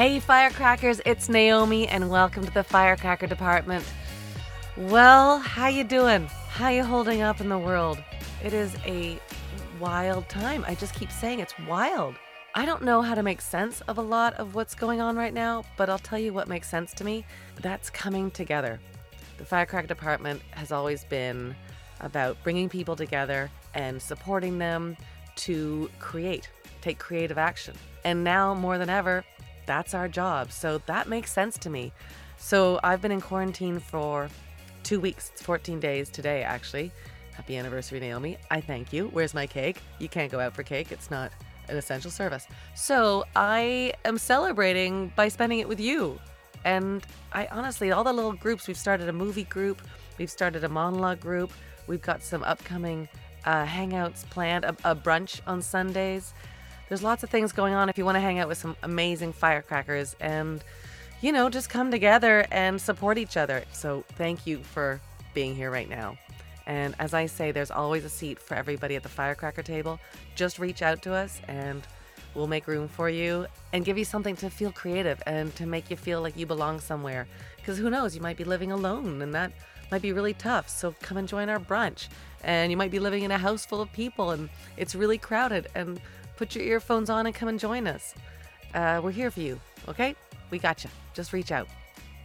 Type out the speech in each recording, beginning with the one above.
Hey, firecrackers! It's Naomi, and welcome to the Firecracker Department. Well, how you doing? How you holding up in the world? It is a wild time. I just keep saying it's wild. I don't know how to make sense of a lot of what's going on right now, but I'll tell you what makes sense to me. That's coming together. The Firecracker Department has always been about bringing people together and supporting them to create, take creative action. And now more than ever, that's our job. So that makes sense to me. So I've been in quarantine for two weeks. It's 14 days today, actually. Happy anniversary, Naomi. I thank you. Where's my cake? You can't go out for cake. It's not an essential service. So I am celebrating by spending it with you. And I honestly, all the little groups, we've started a movie group, we've started a monologue group, we've got some upcoming uh, hangouts planned, a, a brunch on Sundays. There's lots of things going on if you want to hang out with some amazing firecrackers and, you know, just come together and support each other. So thank you for being here right now. And as I say, there's always a seat for everybody at the firecracker table. Just reach out to us and we'll make room for you and give you something to feel creative and to make you feel like you belong somewhere. Because who knows, you might be living alone and that might be really tough. So come and join our brunch. And you might be living in a house full of people and it's really crowded. And put your earphones on and come and join us. Uh, we're here for you, okay? We got you. Just reach out.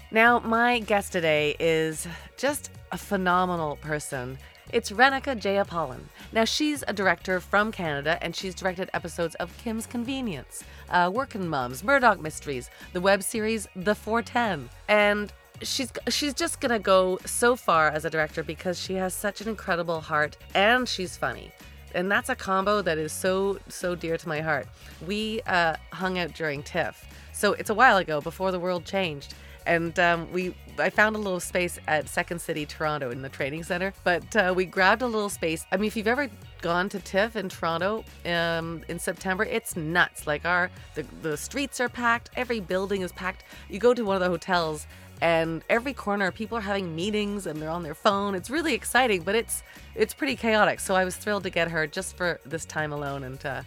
Now, my guest today is just a phenomenal person. It's Renuka Jeyapalan. Now, she's a director from Canada and she's directed episodes of Kim's Convenience, uh, Working Mums, Murdoch Mysteries, the web series The 410. And she's she's just gonna go so far as a director because she has such an incredible heart and she's funny and that's a combo that is so so dear to my heart. We uh, hung out during TIFF, so it's a while ago before the world changed, and um, we I found a little space at Second City Toronto in the training center. But uh, we grabbed a little space. I mean, if you've ever gone to TIFF in Toronto um, in September, it's nuts. Like our the the streets are packed, every building is packed. You go to one of the hotels and every corner people are having meetings and they're on their phone. It's really exciting but it's it's pretty chaotic. So i was thrilled to get her just for this time alone and uh,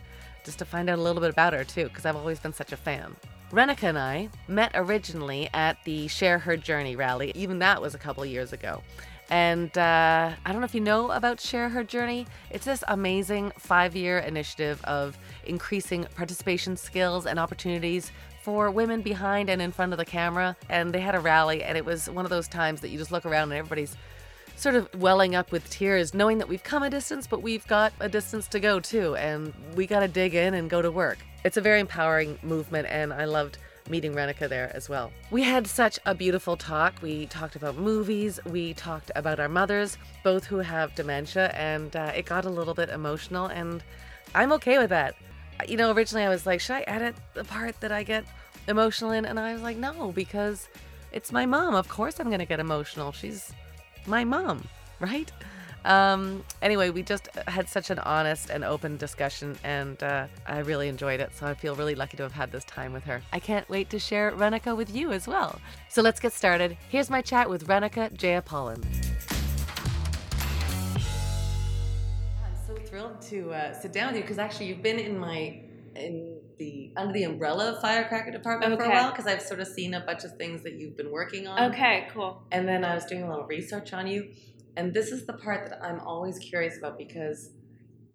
just to find out a little bit about her too because i've always been such a fan. Renuka and i met originally at the share her journey rally even that was a couple years ago. And uh, I don't know if you know about Share Her Journey. It's this amazing five year initiative of increasing participation skills and opportunities for women behind and in front of the camera. And they had a rally, and it was one of those times that you just look around and everybody's sort of welling up with tears, knowing that we've come a distance, but we've got a distance to go too, and we got to dig in and go to work. It's a very empowering movement, and I loved meeting Renuka there as well. We had such a beautiful talk. We talked about movies, we talked about our mothers, both who have dementia, and uh, it got a little bit emotional, and I'm okay with that. You know, originally I was like, should I edit the part that I get emotional in? And I was like, no, because it's my mom. Of course I'm to get emotional. She's my mom, right? Um, anyway, we just had such an honest and open discussion, and uh, I really enjoyed it. So I feel really lucky to have had this time with her. I can't wait to share Renuka with you as well. So let's get started. Here's my chat with Renuka Jeyapalan. I'm so thrilled to uh, sit down with you because actually you've been in my in the under the umbrella of firecracker department for a while because I've sort of seen a bunch of things that you've been working on. Okay, cool. And then I was doing a little research on you, and this is the part that I'm always curious about because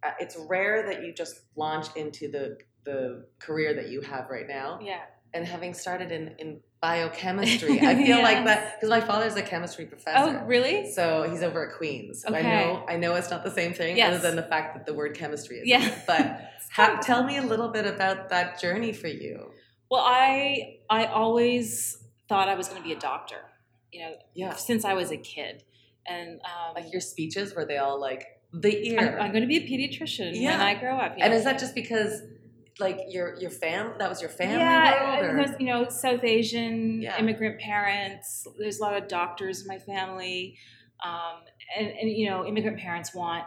uh, it's rare that you just launch into the the career that you have right now. Yeah. And having started in in biochemistry, I feel like that because my father's a chemistry professor. Oh, really? So he's over at Queens. Okay. I know I know it's not the same thing Yes. other than the fact that the word chemistry is. Yeah. But ha- tell me a little bit about that journey for you. Well, I I always thought I was going to be a doctor. You know, Yeah. since I was a kid, and um, Like your speeches were they all like the ear? I'm, I'm going to be a pediatrician when I grow up. you and know. is that just because like your your fam that was your family yeah, world, or- because, you know, South Asian Yeah. immigrant parents. There's a lot of doctors in my family, um, and, and you know, immigrant parents want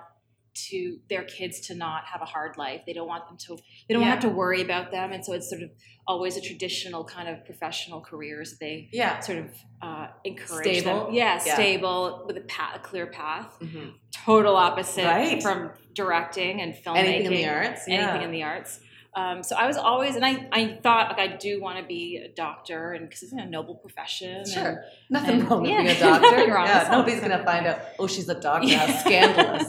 to their kids to not have a hard life. They don't want them to. They don't Yeah. have to worry about them, and so it's sort of always a traditional kind of professional careers. They yeah. sort of uh, encourage Stable? them. Yeah, Yeah. stable with a, path, a clear path. Mhm. Total opposite Right. from directing and filmmaking. Anything in the arts, Anything yeah. in the arts. Um, so I was always, and I, I thought like I do want to be a doctor, and because it's a noble profession. and- Sure. Nothing and- wrong with yeah, being a doctor. Yeah, nobody's gonna find out. Oh, she's a doctor. How scandalous.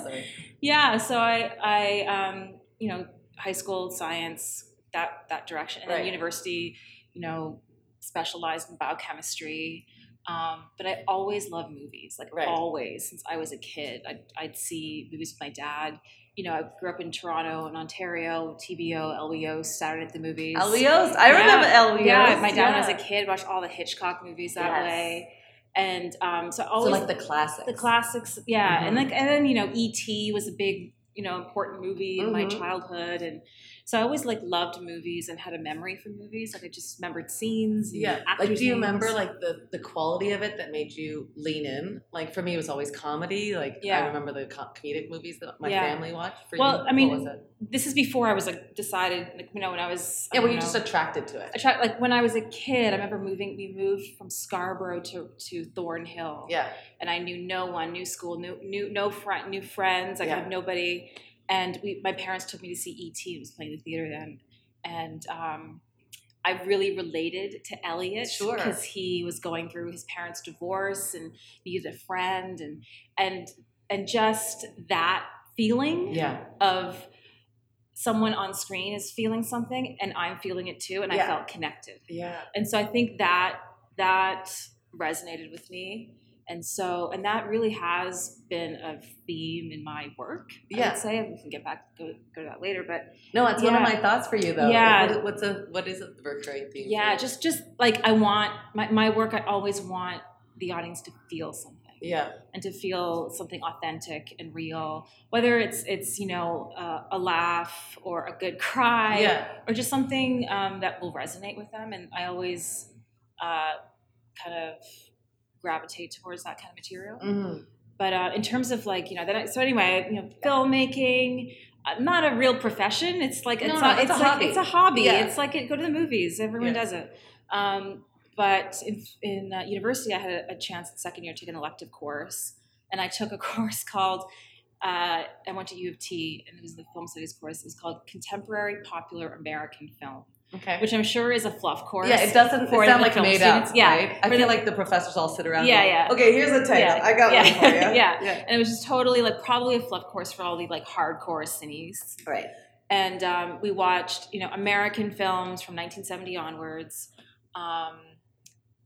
Yeah so i i um you know high school science that that direction and Right. then university you know specialized in biochemistry um, but i always loved movies like Right. always since i was a kid I'd, I'd see movies with my dad you know i grew up in toronto and ontario TVO lbo saturday at the movies LVOs. I remember LVOs. yeah my dad when i was a kid watched all the hitchcock movies that Yes. way and um, so I So like the classics. the classics yeah and Mhm. like and then you know et was a big you know important movie in my Mhm. childhood and so i always like loved movies and had a memory for movies like i just remembered scenes Yeah. Like, do you remember like the the quality of it that made you lean in? Like for me, it was always comedy. Like Yeah. I remember the co- comedic movies that my Yeah. family watched. For Well, you, I mean, what was it? this is before i was like decided like you know when i was I Yeah, were you know, just attracted to it? I tried, like when I was a kid, I remember moving. We moved from Scarborough to, to Thornhill, Yeah. and I knew no one, new school, new new no friend, new friends. I Yeah. had nobody, and we, my parents took me to see ET. It was playing in the theater then, and um, I really related to Elliot Sure. because he was going through his parents' divorce and needed a friend, and and and just that feeling Yeah. of someone on screen is feeling something and I'm feeling it too and I felt connected. Yeah. And so I think that that resonated with me. And so and that really has been a theme in my work. Yeah. I would say we can get back go, go to that later. But No, it's one of my thoughts for you though. Yeah. What, what's a what is a recurring theme? yeah, just just like I want my, my work I always want the audience to feel something. yeah. and to feel something authentic and real whether it's it's you know uh, a laugh or a good cry Yeah. or just something um, that will resonate with them and i always uh, kind of gravitate towards that kind of material Mhm. but uh, in terms of like you know that so anyway you know filmmaking uh, not a real profession it's like it's, no, a, it's a like hobby. it's a hobby Yeah. it's like it, go to the movies everyone Yeah. does it um, but in, in uh, university i had a, a chance in second year to take an elective course and i took a course called uh, i went to u of t and it was the film studies course It was called contemporary popular american film Okay. which i'm sure is a fluff course yeah, it doesn't for it sound like film made students. up. yeah Right? I for feel the- like the professors all sit around. Yeah, going, yeah. Okay, here's a title. Yeah, I got yeah, one for you. yeah. Yeah. and it was just totally like probably a fluff course for all the like hardcore cineas Right. and um, we watched you know American films from 1970 onwards, um,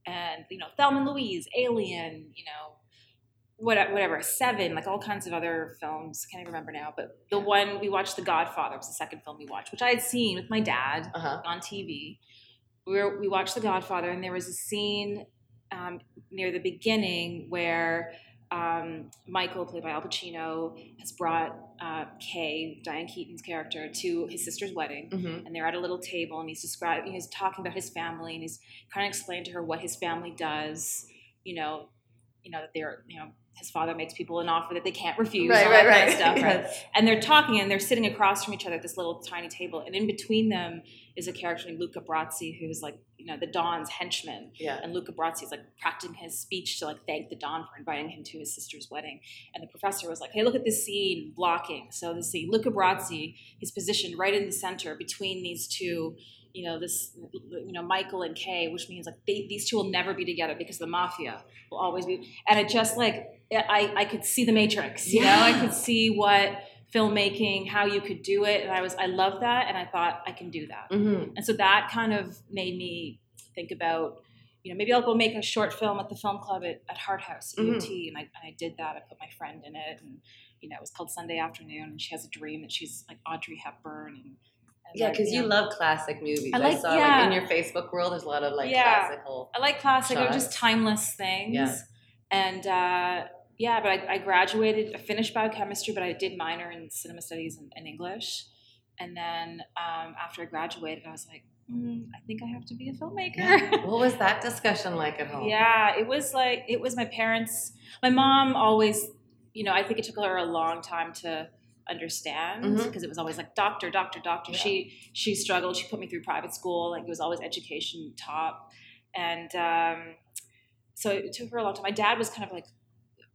and you know Thelma and Louise, Alien, you know whatever, whatever, Seven, like all kinds of other films. Can't even remember now, but the one we watched, The Godfather, was the second film we watched, which I had seen with my dad Uh huh. on TV. We were, we watched The Godfather, and there was a scene um, near the beginning where um, Michael, played by Al Pacino, has brought uh, Kay, Diane Keaton's character, to his sister's wedding. Mm-hmm. And they're at a little table, and he's describing, he's talking about his family, and he's trying to explain to her what his family does. You know, you know that they're, you know, his father makes people an offer that they can't refuse. Right, all right, that kind right. of stuff, right? And they're talking and they're sitting across from each other at this little tiny table and in between them is a character named Luca Brasi who's like you know the don's henchman Yeah. and Luca Brasi is like practicing his speech to like thank the don for inviting him to his sister's wedding and the professor was like hey look at this scene blocking so the scene Luca Brasi is positioned right in the center between these two you know this you know michael and kay which means like they, these two will never be together because the mafia will always be and it just like i i could see the matrix you know i could see what filmmaking how you could do it and i was i love that and i thought i can do that Mm-hmm. and so that kind of made me think about you know maybe i'll go make a short film at the film club at, at hart house at Mhm. ut and I, and I did that i put my friend in it and you know it was called sunday afternoon and she has a dream that she's like audrey hepburn and Yeah, because you love classic movies. I, I like- saw yeah. like in your Facebook world, there's a lot of like Yeah. classical. I like classic or just timeless things. Yeah. And uh, yeah, but I, I graduated, I finished biochemistry, but I did minor in cinema studies and, and English. And then um, after I graduated, I was like, mm, I think I have to be a filmmaker. what was that discussion like at home? Yeah, it was like it was my parents. My mom always, you know, I think it took her a long time to understand because it was always like doctor, doctor, doctor. Yeah. She she struggled. She put me through private school. Like it was always education top, and um, so it took her a long time. My dad was kind of like,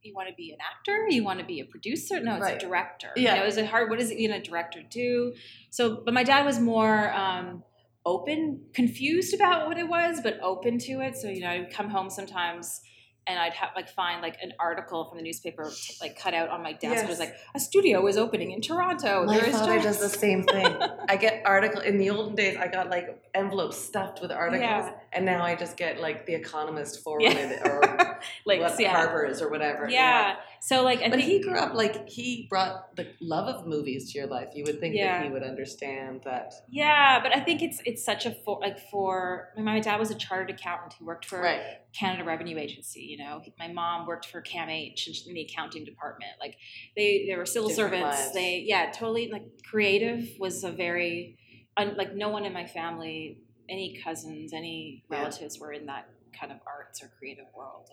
you want to be an actor? You want to be a producer? No, it's Right. a director. Yeah. You know, is it hard? What is it, you know, a director do? So, but my dad was more um, open, confused about what it was, but open to it. So, you know, I'd come home sometimes and I'd have like find like an article from the newspaper t- like cut out on my desk. It was like a studio is opening in Toronto. My There is father does the same thing. I get article in the olden days. I got like envelopes stuffed with articles, Yeah. and now I just get like the Economist forwarded or like what, yeah. Harper's or whatever. yeah. So like I But think he grew up like he brought the love of movies to your life. You would think Yeah. that he would understand that. Yeah, but I think it's it's such a for like for my, my dad was a chartered accountant He worked for Right. Canada Revenue Agency. You know, my mom worked for CAMH in the accounting department. Like they they were civil Different servants. lives. They yeah, totally like creative was a very un, like no one in my family, any cousins, any Yeah. relatives were in that kind of arts or creative world.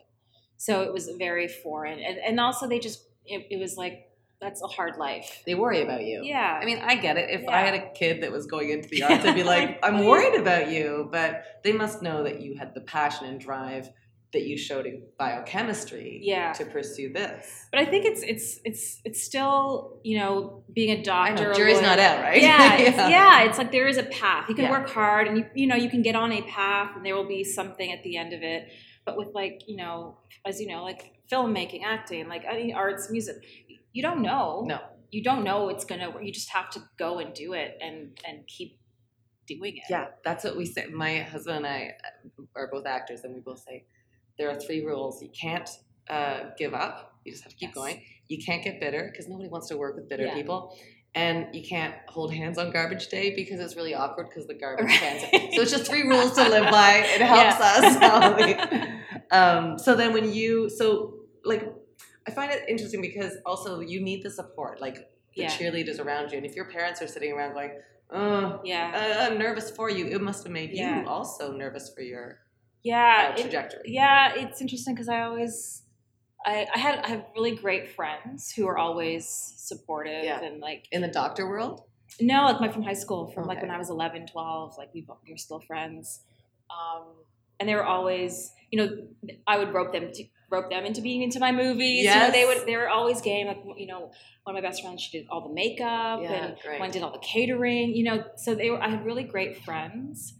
So it was very foreign, and and also they just it, it was like that's a hard life. They worry about you. Yeah, I mean, I get it. If I had a kid that was going into the arts, I'd be like, I'm worried about you. But they must know that you had the passion and drive that you showed in biochemistry Yeah. to pursue this. But I think it's it's it's it's still you know being a doctor. know, jury's lawyer- not out, right? Yeah, it's, yeah, It's like there is a path. You can Yeah. work hard, and you you know you can get on a path, and there will be something at the end of it. But with like you know, as you know, like filmmaking, acting, like any arts, music, you don't know. No. you don't know it's gonna. work. You just have to go and do it, and and keep doing it. Yeah, that's what we say. My husband and I are both actors, and we both say there are three rules. You can't uh, give up. You just have to keep Yes. going. You can't get bitter because nobody wants to work with bitter Yeah. people. And you can't hold hands on garbage day because it's really awkward because the garbage cans. So it's just three rules to live by. It helps us. um, so then when you, so like, I find it interesting because also you need the support, like the Yeah. cheerleaders around you. And if your parents are sitting around going, oh, yeah, uh, I'm nervous for you. It must have made Yeah. you also nervous for your yeah. uh, it- trajectory. Yeah, it's interesting because I always, I, I had I have really great friends who are always supportive Yeah. and like In the doctor world, no, like my from high school, from like when I was 11, 12, like we we're still friends, um, and they were always, you know, I would rope them to rope them into being into my movies. You know, they would they were always game. Like you know, one of my best friends, she did all the makeup Yeah, and great. one did all the catering. You know, so they were I had really great friends.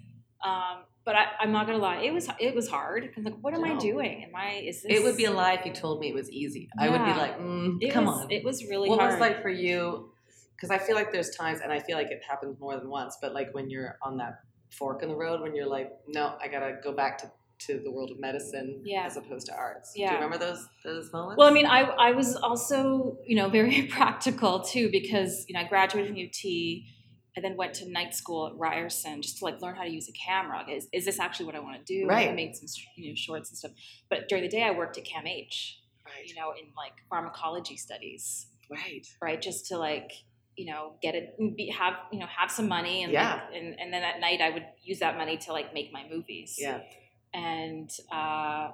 Um, but I, I'm not gonna lie, it was it was hard. I'm like, what am I doing? Am I? Is this? it would be a lie if you told me it was easy. I would be like, mm, It come was, on. It was really what hard. was like for you? Because I feel like there's times, and I feel like it happens more than once. But like when you're on that fork in the road, when you're like, no, I gotta go back to, to the world of medicine Yeah. as opposed to arts. Yeah. Do you remember those those moments? Well, I mean, I, I was also, you know, very practical too because, you know, I graduated from UT. I then went to night school at Ryerson just to like learn how to use a camera. Is, is this actually what I want to do? Right. I made some, you know, shorts and stuff. But during the day, I worked at CAMH, right, you know, in like pharmacology studies, right. right? Just to like, you know, get it, be, have, you know, have some money. And, Yeah. like, and, and then at night, I would use that money to like make my movies Yeah, and uh,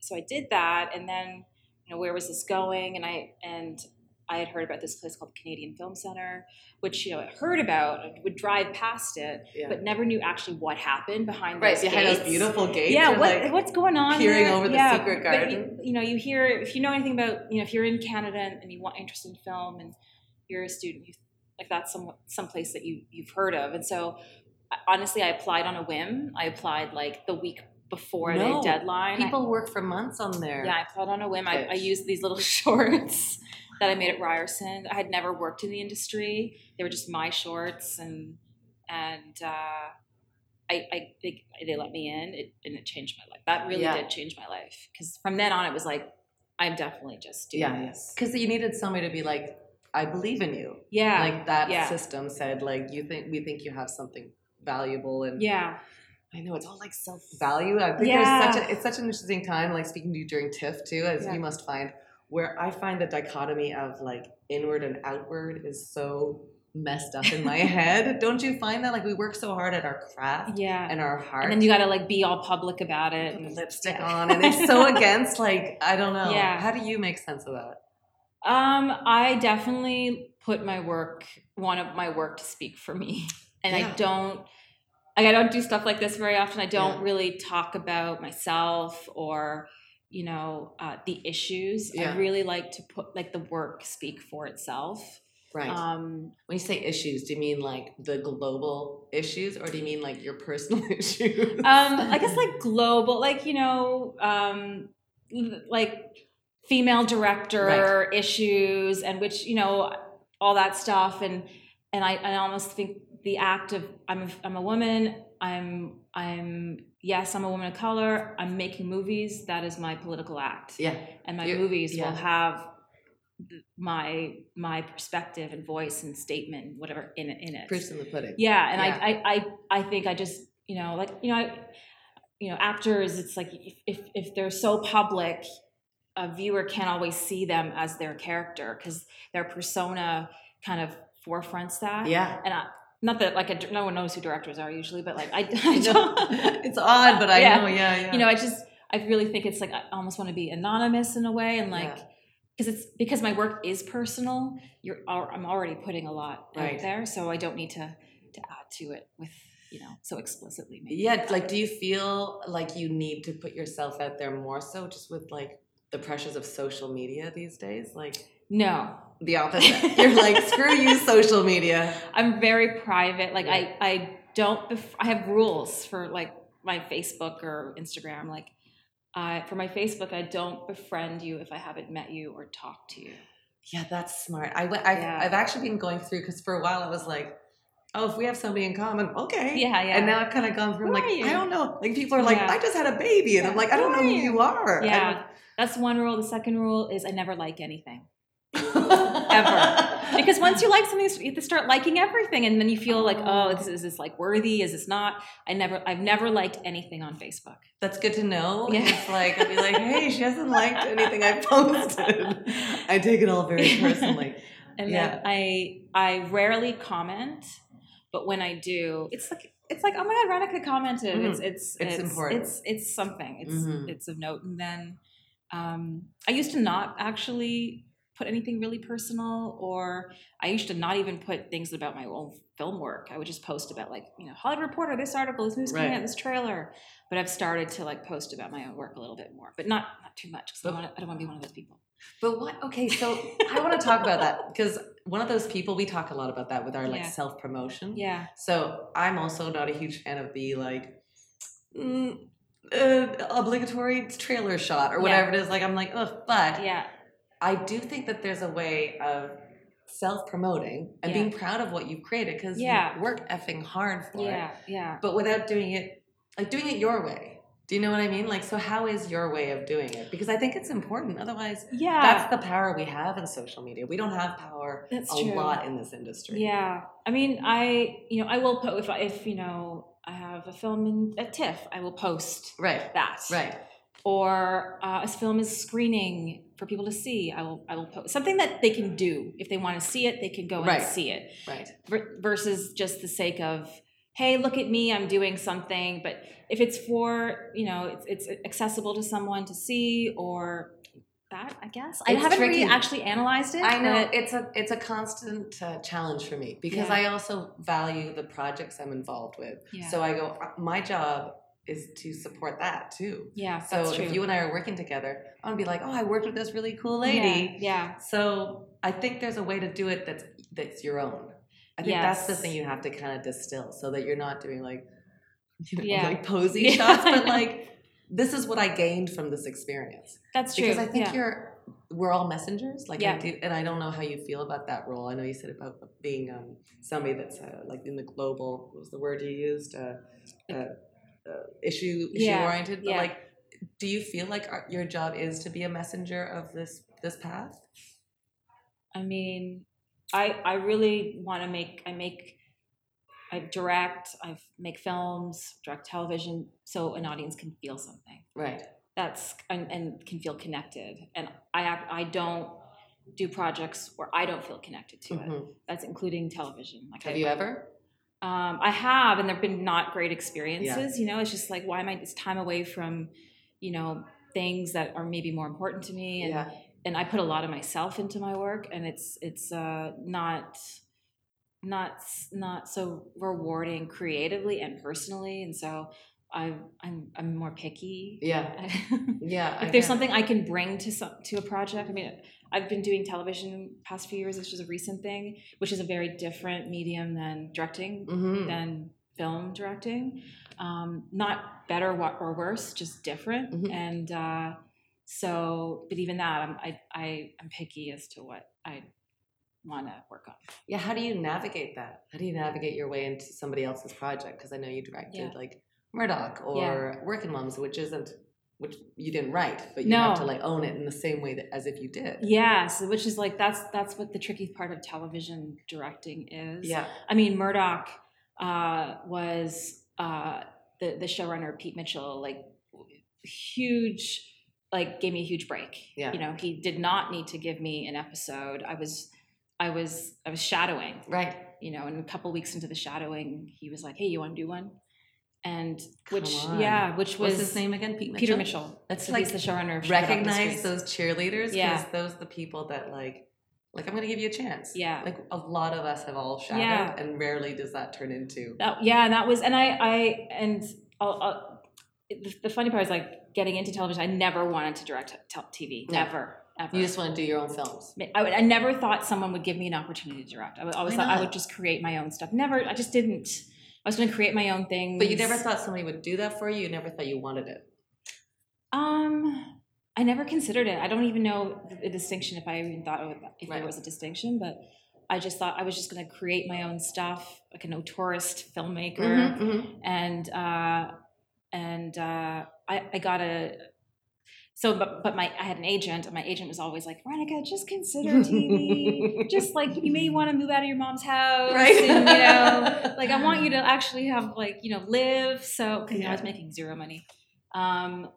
so I did that, and then you know where was this going? And I and I had heard about this place called the Canadian Film Center, which you know I heard about, would drive past it, yeah. but never knew actually what happened behind right those behind gates. those beautiful gates. Yeah, what, like, what's going on? peering there? over the Yeah, secret but garden. You, you know, you hear if you know anything about you know if you're in Canada and, and you want interest in film and you're a student, you, like that's some some place that you you've heard of, and so honestly, I applied on a whim. I applied like the week before No, the deadline. I- people work for months on there. yeah, I applied on a whim. I, I used these little shorts that I made at Ryerson. I had never worked in the industry. They were just my shorts, and and uh, I, I they, they let me in, it, and it changed my life. That really Yeah. did change my life because from then on, it was like I'm definitely just doing Yeah. this. Because you needed somebody to be like, I believe in you. Yeah, Like that yeah. system said, like you think we think you have something valuable and yeah, I know it's all like self value. I think Yeah. there's such a it's such an interesting time, like speaking to you during TIFF too, as Yeah. you must find, where I find the dichotomy of like inward and outward is so messed up in my head. Don't you find that? Like we work so hard at our craft yeah. and our heart. And then you got to like be all public about it. And, lipstick yeah. on and it's so against like I don't know. Yeah. How do you make sense of that? Um, I definitely put my work, want my work to speak for me, and. I don't. Like I don't do stuff like this very often. I don't Yeah. really talk about myself or you know uh, the issues. Yeah. I really like to put like the work speak for itself. Right. Um, when you say issues, do you mean like the global issues or do you mean like your personal issues? um, I guess like global, like you know, um, like female director issues, and which you know, all that stuff, and and I, I almost think the act of I'm a, I'm a woman, I'm I'm yes, I'm a woman of color, I'm making movies. That is my political act, yeah. and my You- movies yeah. will have my my perspective and voice and statement, whatever in it in it. Proofs in the pudding. Yeah, and Yeah. I, I, I, I think I just, you know, like, you know, I, you know, actors. It's like if, if if they're so public, a viewer can't always see them as their character because their persona kind of forefronts that. Yeah. And I, not that like a, no one knows who directors are usually, but like I, I don't. it's odd, but I Yeah. know. Yeah, yeah. you know, I just I really think it's like I almost want to be anonymous in a way, and like Yeah. because it's because my work is personal. You're I'm already putting a lot Right. out there, so I don't need to to add to it with you know so explicitly. Maybe. Yeah, like do you feel like you need to put yourself out there more so just with like the pressures of social media these days? Like No, the opposite. You're like, screw you, social media. I'm very private. Like Yeah. I I don't bef- I have rules for like my Facebook or Instagram. Like I for my Facebook, I don't befriend you if I haven't met you or talked to you. Yeah, that's smart. I went, I've, Yeah. I've actually been going through because for a while I was like, oh, if we have somebody in common, okay. Yeah, yeah. And now I've kind of gone Who like, you? I don't know. Like people are like, Yeah. I just had a baby. And I'm like, I don't know who you are. Yeah, that's one rule. The second rule is I never like anything. Ever. because once you like something you have to start liking everything and then you feel like oh this, is this like worthy is this not i never i've never liked anything on facebook That's good to know. Yeah. It's like, I'd be like, hey, she hasn't liked anything I posted. I take it all very personally. and Yeah. then i i rarely comment but when i do it's like it's like oh my god Renuka commented Mhm. it's, it's It's important. it's it's something it's Mhm. it's of note and then um i used to not actually put anything really personal or i used to not even put things about my own film work i would just post about like you know hollywood reporter this article this news coming out this trailer but i've started to like post about my own work a little bit more but not not too much because I, I don't want to be one of those people But what? Okay, so I want to talk about that because one of those people we talk a lot about that with our like Yeah. self promotion. yeah So I'm also not a huge fan of the like mm, uh, obligatory trailer shot or whatever it is. Like I'm like, ugh. But yeah I do think that there's a way of self promoting and Yeah. being proud of what you've created because Yeah. you work effing hard for it. yeah yeah But without doing it, like doing it your way. Do you know what I mean? Like, so how is your way of doing it? Because I think it's important. Otherwise, yeah that's the power we have in social media. We don't have power That's a true. lot in this industry. Yeah, I mean, I you know I will post if I, if you know I have a film in at TIFF, I will post Right. that. Right. Or uh, a film is screening for people to see. I will I will post something that they can do if they want to see it. They can go and see it Right. ver- versus just the sake of hey look at me I'm doing something. But if it's for you know it's, it's accessible to someone to see or that I guess I It's haven't tricky. really actually analyzed it. I know it's a it's a constant uh, challenge for me because Yeah. I also value the projects I'm involved with. Yeah. So I go, my job is to support that too. yeah, So if you and I are working together, I'm gonna be like, oh, I worked with this really cool lady. Yeah, yeah. So I think there's a way to do it that's that's your own. I think that's the thing you have to kind of distill so that you're not doing like you know, Yeah. like posy Yeah. shots, but like this is what I gained from this experience. That's true. Because I think you're we're all messengers. Like I Yeah. do, and I don't know how you feel about that role. I know you said about being um, somebody that's uh, like in the global. What was the word you used? Uh, uh, issue issue Yeah, oriented. But yeah. like, do you feel like our, your job is to be a messenger of this this path? I mean, I I really want to make I make I direct, I make films, direct television, so an audience can feel something. Right. That's and, and can feel connected. And I I don't do projects where I don't feel connected to it. Mhm. That's including television. Like Have I, you ever? Um, I have, and there've been not great experiences. You know, it's just like why am I? It's time away from, you know, things that are maybe more important to me, and Yeah. and I put a lot of myself into my work, and it's it's uh, not not not so rewarding creatively and personally, and so I I'm I'm more picky. Yeah. Yeah. I if there's get- something I can bring to some to a project, I mean, I've been doing television past few years. This is a recent thing, which is a very different medium than directing, Mhm. than film directing. Um, not better or worse, just different. Mhm. And uh, so, but even that, I'm I, I I'm picky as to what I want to work on. Yeah, how do you navigate that? How do you navigate your way into somebody else's project? Because I know you directed Yeah. like Murdoch or Yeah. Working Moms, which isn't which you didn't write, but you No. have to like own it in the same way that as if you did. Yes, which is like that's that's what the tricky part of television directing is. Yeah. I mean, Murdoch uh, was uh, the the showrunner Pete Mitchell, like huge, like gave me a huge break. Yeah. you know, he did not need to give me an episode. I was, I was, I was shadowing. Right. You know, and a couple weeks into the shadowing, he was like, "Hey, you want to do one?" And which, yeah, which was What's his name again? Pete Mitchell. Peter Mitchell. That's So like he's the showrunner. of Recognize those cheerleaders because Yeah. those are the people that like like I'm gonna give you a chance. Yeah. Like a lot of us have all shadowed Yeah. and rarely does that turn into That, yeah, and that was, and I, I, and I'll, I'll, the, the funny part is like getting into television. I never wanted to direct TV, No. ever, ever. you just want to do your own films. I, would- I never thought someone would give me an opportunity to direct. I would always thought I would just create my own stuff. Never, I just didn't. I was going to create my own thing. But you never thought somebody would do that for you. You never thought you wanted it. Um, I never considered it. I don't even know the, the distinction if I even thought it, if Right. there was a distinction. But I just thought I was just going to create my own stuff, like a notorist filmmaker. Mm-hmm, and uh, and uh, I, I got a so but but my I had an agent and my agent was always like Veronica just consider TV just like you may want to move out of your mom's house Right. and, you know like I want you to actually have like you know live so because I was making zero money um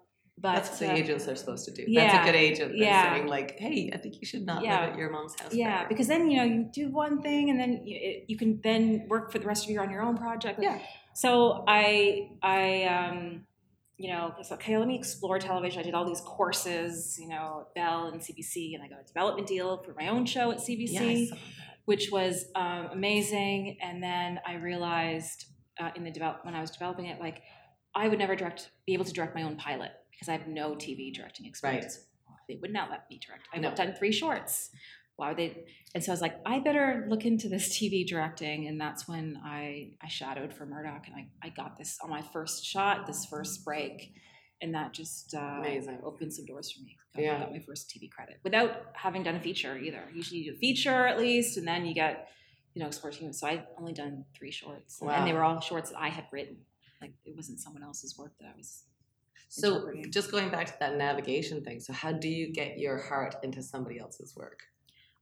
but That's what the uh, agents are supposed to do. That's a good agent. Yeah. saying like, hey, I think you should not Yeah. live at your mom's house. yeah forever." because then you know you do one thing and then you, it, you can then work for the rest of the year on your own project Yeah. so i i um you know was okay let me explore television. I did all these courses you know bell and cbc and i got a development deal for my own show at cbc saw which was um, amazing. And then i realized uh, in the develop when i was developing it like i would never direct be able to direct my own pilot because i have no tv directing experience. Right. they would not let me direct. I've No. done three shorts why would they and so i was like i better look into this tv directing and that's when i i shadowed for murdoch and i, I got this on my first shot this first break and that just uh, Amazing. opened some doors for me got, Yeah. got my first tv credit without having done a feature either usually you do a feature at least and then you get you know explore team so i've only done three shorts Wow. and they were all shorts that i had written like it wasn't someone else's work that i was So just going back to that navigation thing. So how do you get your heart into somebody else's work?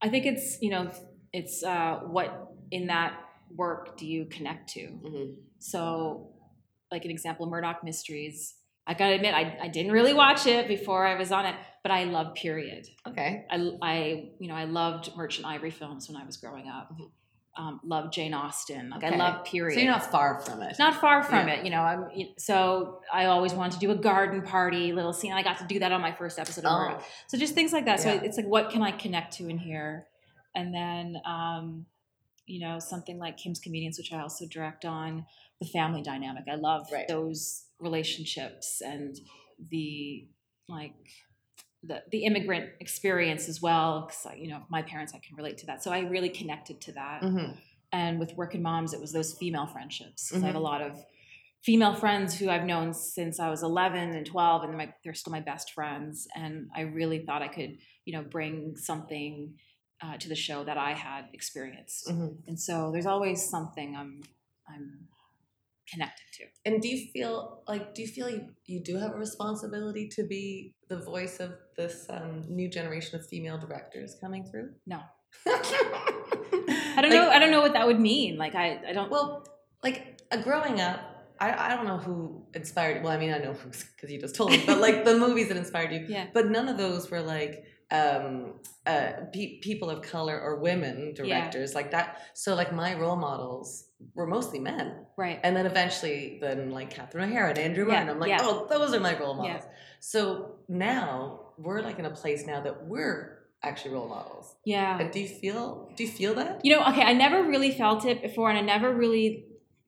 I think it's you know it's uh, what in that work do you connect to. Mhm. So, like an example, Murdoch Mysteries. I gotta admit, I, I didn't really watch it before I was on it, but I love period. Okay. I, I you know I loved Merchant Ivory films when I was growing up. Mhm. Um, loved Jane Austen. Like I love period. So you're not far from it. not far from Yeah. it, you know. I'm so I always wanted to do a garden party little scene. I got to do that on my first episode of. Oh, So just things like that. So it's like, what can I connect to in here? And then, um, you know, something like Kim's Convenience, which I also direct on, the family dynamic. I love Right. those relationships and the like the the immigrant experience as well. Because you know, my parents, I can relate to that. So I really connected to that. mhm. And with working moms, it was those female friendships. 'Cause I Mm-hmm. have a lot of female friends who I've known since I was 11 and 12, and they're, my, they're still my best friends. And I really thought I could, you know, bring something uh, to the show that I had experienced. Mhm. And so there's always something I'm I'm connected to. And do you feel like do you feel you, you do have a responsibility to be the voice of this um, new generation of female directors coming through? No, I don't know. I don't know what that would mean. Like I, I don't. Well, like uh, growing up, I, I don't know who inspired. Well, I mean, I know because you just told me, but like the movies that inspired you. Yeah. But none of those were like um, uh, pe- people of color or women directors like that. So like my role models were mostly men, right. and then eventually, then like Catherine O'Hara and Andrea Yeah, Martin. I'm like, yeah. oh, those are my role Yeah. models. So now we're like in a place now that we're actually role models. Yeah. And do you feel? Do you feel that? You know, okay, I never really felt it before, and I never really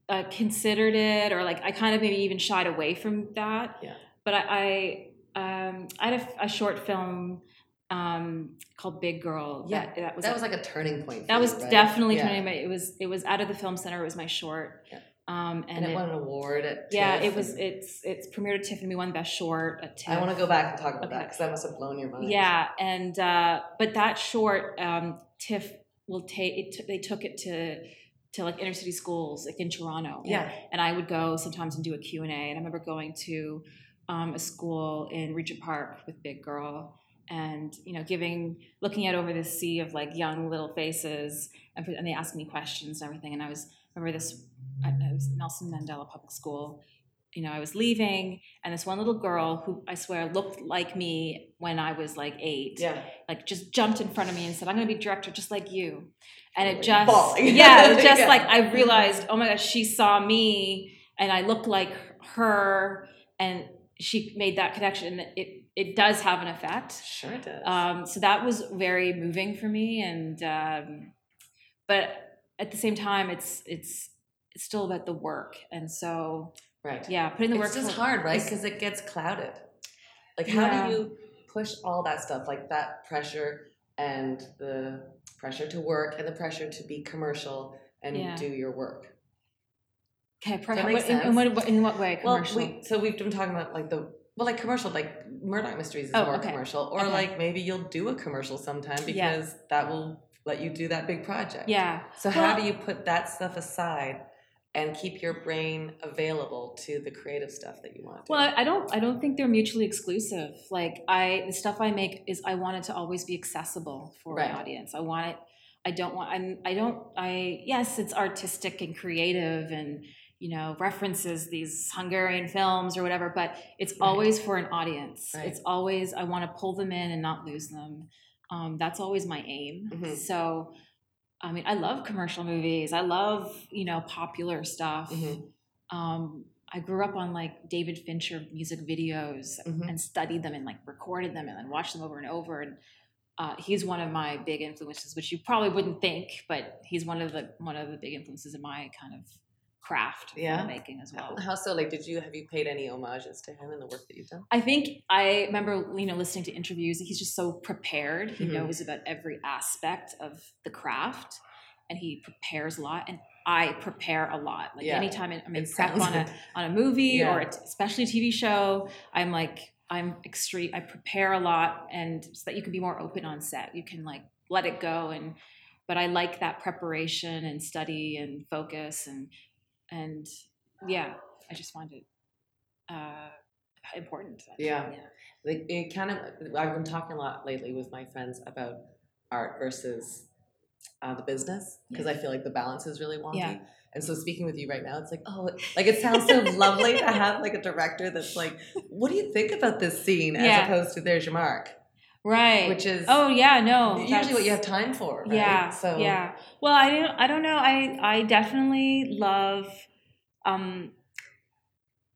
uh, considered it, or like I kind of maybe even shied away from that. Yeah. But I, I, um, I had a, a short film um, called Big Girl. Yeah, that, that was that was like a turning point. for that you, was right? definitely yeah. turning. My, it was it was out of the film center. It was my short. Yeah. Um, and, and, it, it, won an award at. yeah, TIFF, it was. It's it's premiered at Tiffany. We won best short at TIFF. I want to go back and talk about that because that must have blown your mind. Yeah, and uh, but that short, um, TIFF will take it. T- they took it to to like inner city schools, like in Toronto. Yeah. and I would go sometimes and do a Q and A. And I remember going to um, a school in Regent Park with Big Girl, and you know, giving looking out over this sea of like young little faces, and, and they asked me questions and everything. And I was remember this. I, I was Nelson Mandela Public School. You know, I was leaving, and this one little girl who I swear looked like me when I was like eight, Yeah. like just jumped in front of me and said, "I'm going to be director just like you." And it just, bawling. yeah, it just Yeah. like I realized, oh my gosh, she saw me and I looked like her, and she made that connection. And it it does have an effect. Sure it does. Um, so that was very moving for me, and um, but at the same time, it's it's it's still about the work, and so right. yeah, putting the it's work. for- hard, right? Because it gets clouded. Like, how Yeah. do you push all that stuff, like that pressure and the pressure to work and the pressure to be commercial and Yeah. do your work? Okay, that what, in, in what, in what way? Well, Commercial. we, so we've been talking about like the well, like commercial, like Murdoch Mysteries is Oh, more okay. commercial, or Okay. like maybe you'll do a commercial sometime Yeah. because that will let you do that big project. yeah. So how do you put that stuff aside and keep your brain available to the creative stuff that you want? To? Well, I- don't. I don't think they're mutually exclusive. Like I, the stuff I make is I want it to always be accessible for Right. an audience. I want it. I don't want. I'm. I don't. I. Yes, it's artistic and creative, and you know references these Hungarian films or whatever. But it's Right. always for an audience. Right. It's always. I want to pull them in and not lose them. Um, that's always my aim. Mhm. So. I mean, I love commercial movies. I love, you know, popular stuff Mhm. um, I grew up on like David Fincher music videos Mhm. and studied them and like recorded them and then watched them over and over. And uh, he's one of my big influences, which you probably wouldn't think, but he's one of the one of the big influences in my kind of craft Yeah. making as well. How so? Like, did you have you paid any homages to him in the work that you've done? I think I remember, you know, listening to interviews. He's just so prepared. He Mhm. knows about every aspect of the craft, and he prepares a lot. And I prepare a lot. Like Yeah. anytime I'm in It prep on a on a movie Yeah. or a t- especially a TV show, I'm like I'm extreme. I prepare a lot, and so that you can be more open on set. You can like let it go, and but I like that preparation and study and focus and and yeah, I just find it uh, important. Yeah. Like, it kind of. I've been talking a lot lately with my friends about art versus uh, the business because I feel like the balance is really wonky. Yeah. And so speaking with you right now, it's like, oh, like it sounds so lovely to have like a director that's like, what do you think about this scene as Yeah. opposed to there's your mark, Right. which is oh yeah, no. usually what you have time for. Right? Yeah. So yeah. Well, I don't. I don't know. I I definitely love. Um.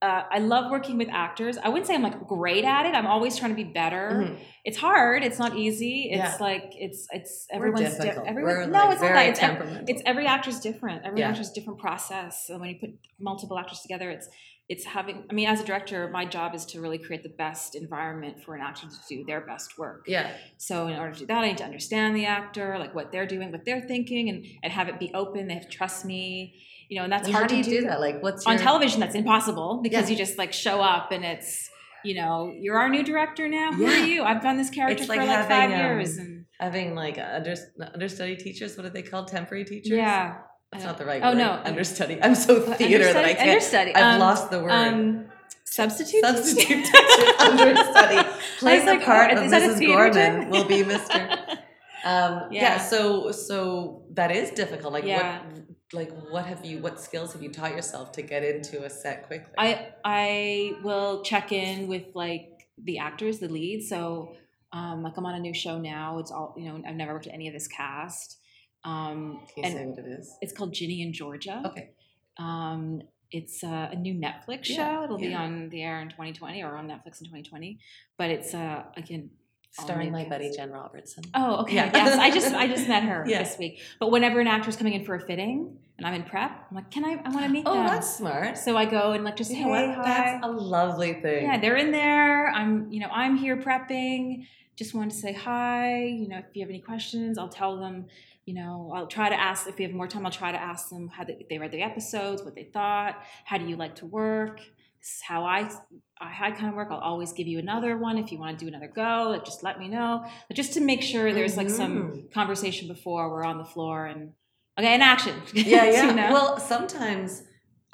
Uh, I love working with actors. I wouldn't say I'm like great at it. I'm always trying to be better. Mhm. It's hard. It's not easy. It's Yeah. like it's it's everyone's di- everyone. No, like, it's not that. It's, ev- temperamental. it's every actor's different. Every Yeah. actor's different process. So when you put multiple actors together, it's it's having. I mean, as a director, my job is to really create the best environment for an actor to do their best work. yeah. So in order to do that, I need to understand the actor, like what they're doing, what they're thinking, and and have it be open. They have to trust me, you know, and that's hard how do to you do that? Like, what's on your, television. That's impossible because Yeah. you just like show up and it's you know you're our new director now. Who Yeah. are you? I've done this character It's for like like five having, um, years, and having like under, understudy teachers? What are they called? Temporary teachers? yeah. That's not the right Oh, word. no. Understudy. I'm so theater that I can't. understudy. I've Um, lost the word. Um, substitute. Substitute teacher, understudy. Playing the like, part oh, of is that a Mrs. Gorman will be Mr. Um, yeah. Yeah. So so that is difficult. Like Yeah. what like what have you what skills have you taught yourself to get into a set quickly? I I will check in with like the actors, the leads. So um, like I'm on a new show now. It's all you know. I've never worked with any of this cast. Um, Can you say what it is? it's called Ginny & Georgia. Okay. Um, it's uh, a new Netflix show. Yeah, It'll be on the air in 2020 or on Netflix in 2020. But it's uh, again Starring my buddy. Jen Robertson. Oh, okay. Yeah. Yes, I just I just met her Yeah. this week. But whenever an actor's coming in for a fitting and I'm in prep, I'm like, can I? I want to meet Oh, them. Oh, that's smart. so I go and like just You hey, what? hi. That's a lovely thing. yeah, they're in there. I'm you know I'm here prepping. Just wanted to say hi. You know, if you have any questions, I'll tell them. You know, I'll try to ask if we have more time. I'll try to ask them how they, they read the episodes, what they thought, how do you like to work. This is how I I kind of work. I'll always give you another one if you want to do another go. Just let me know. But just to make sure there's like some Mhm. conversation before we're on the floor and okay, in action. Yeah, yeah. You know? Well, sometimes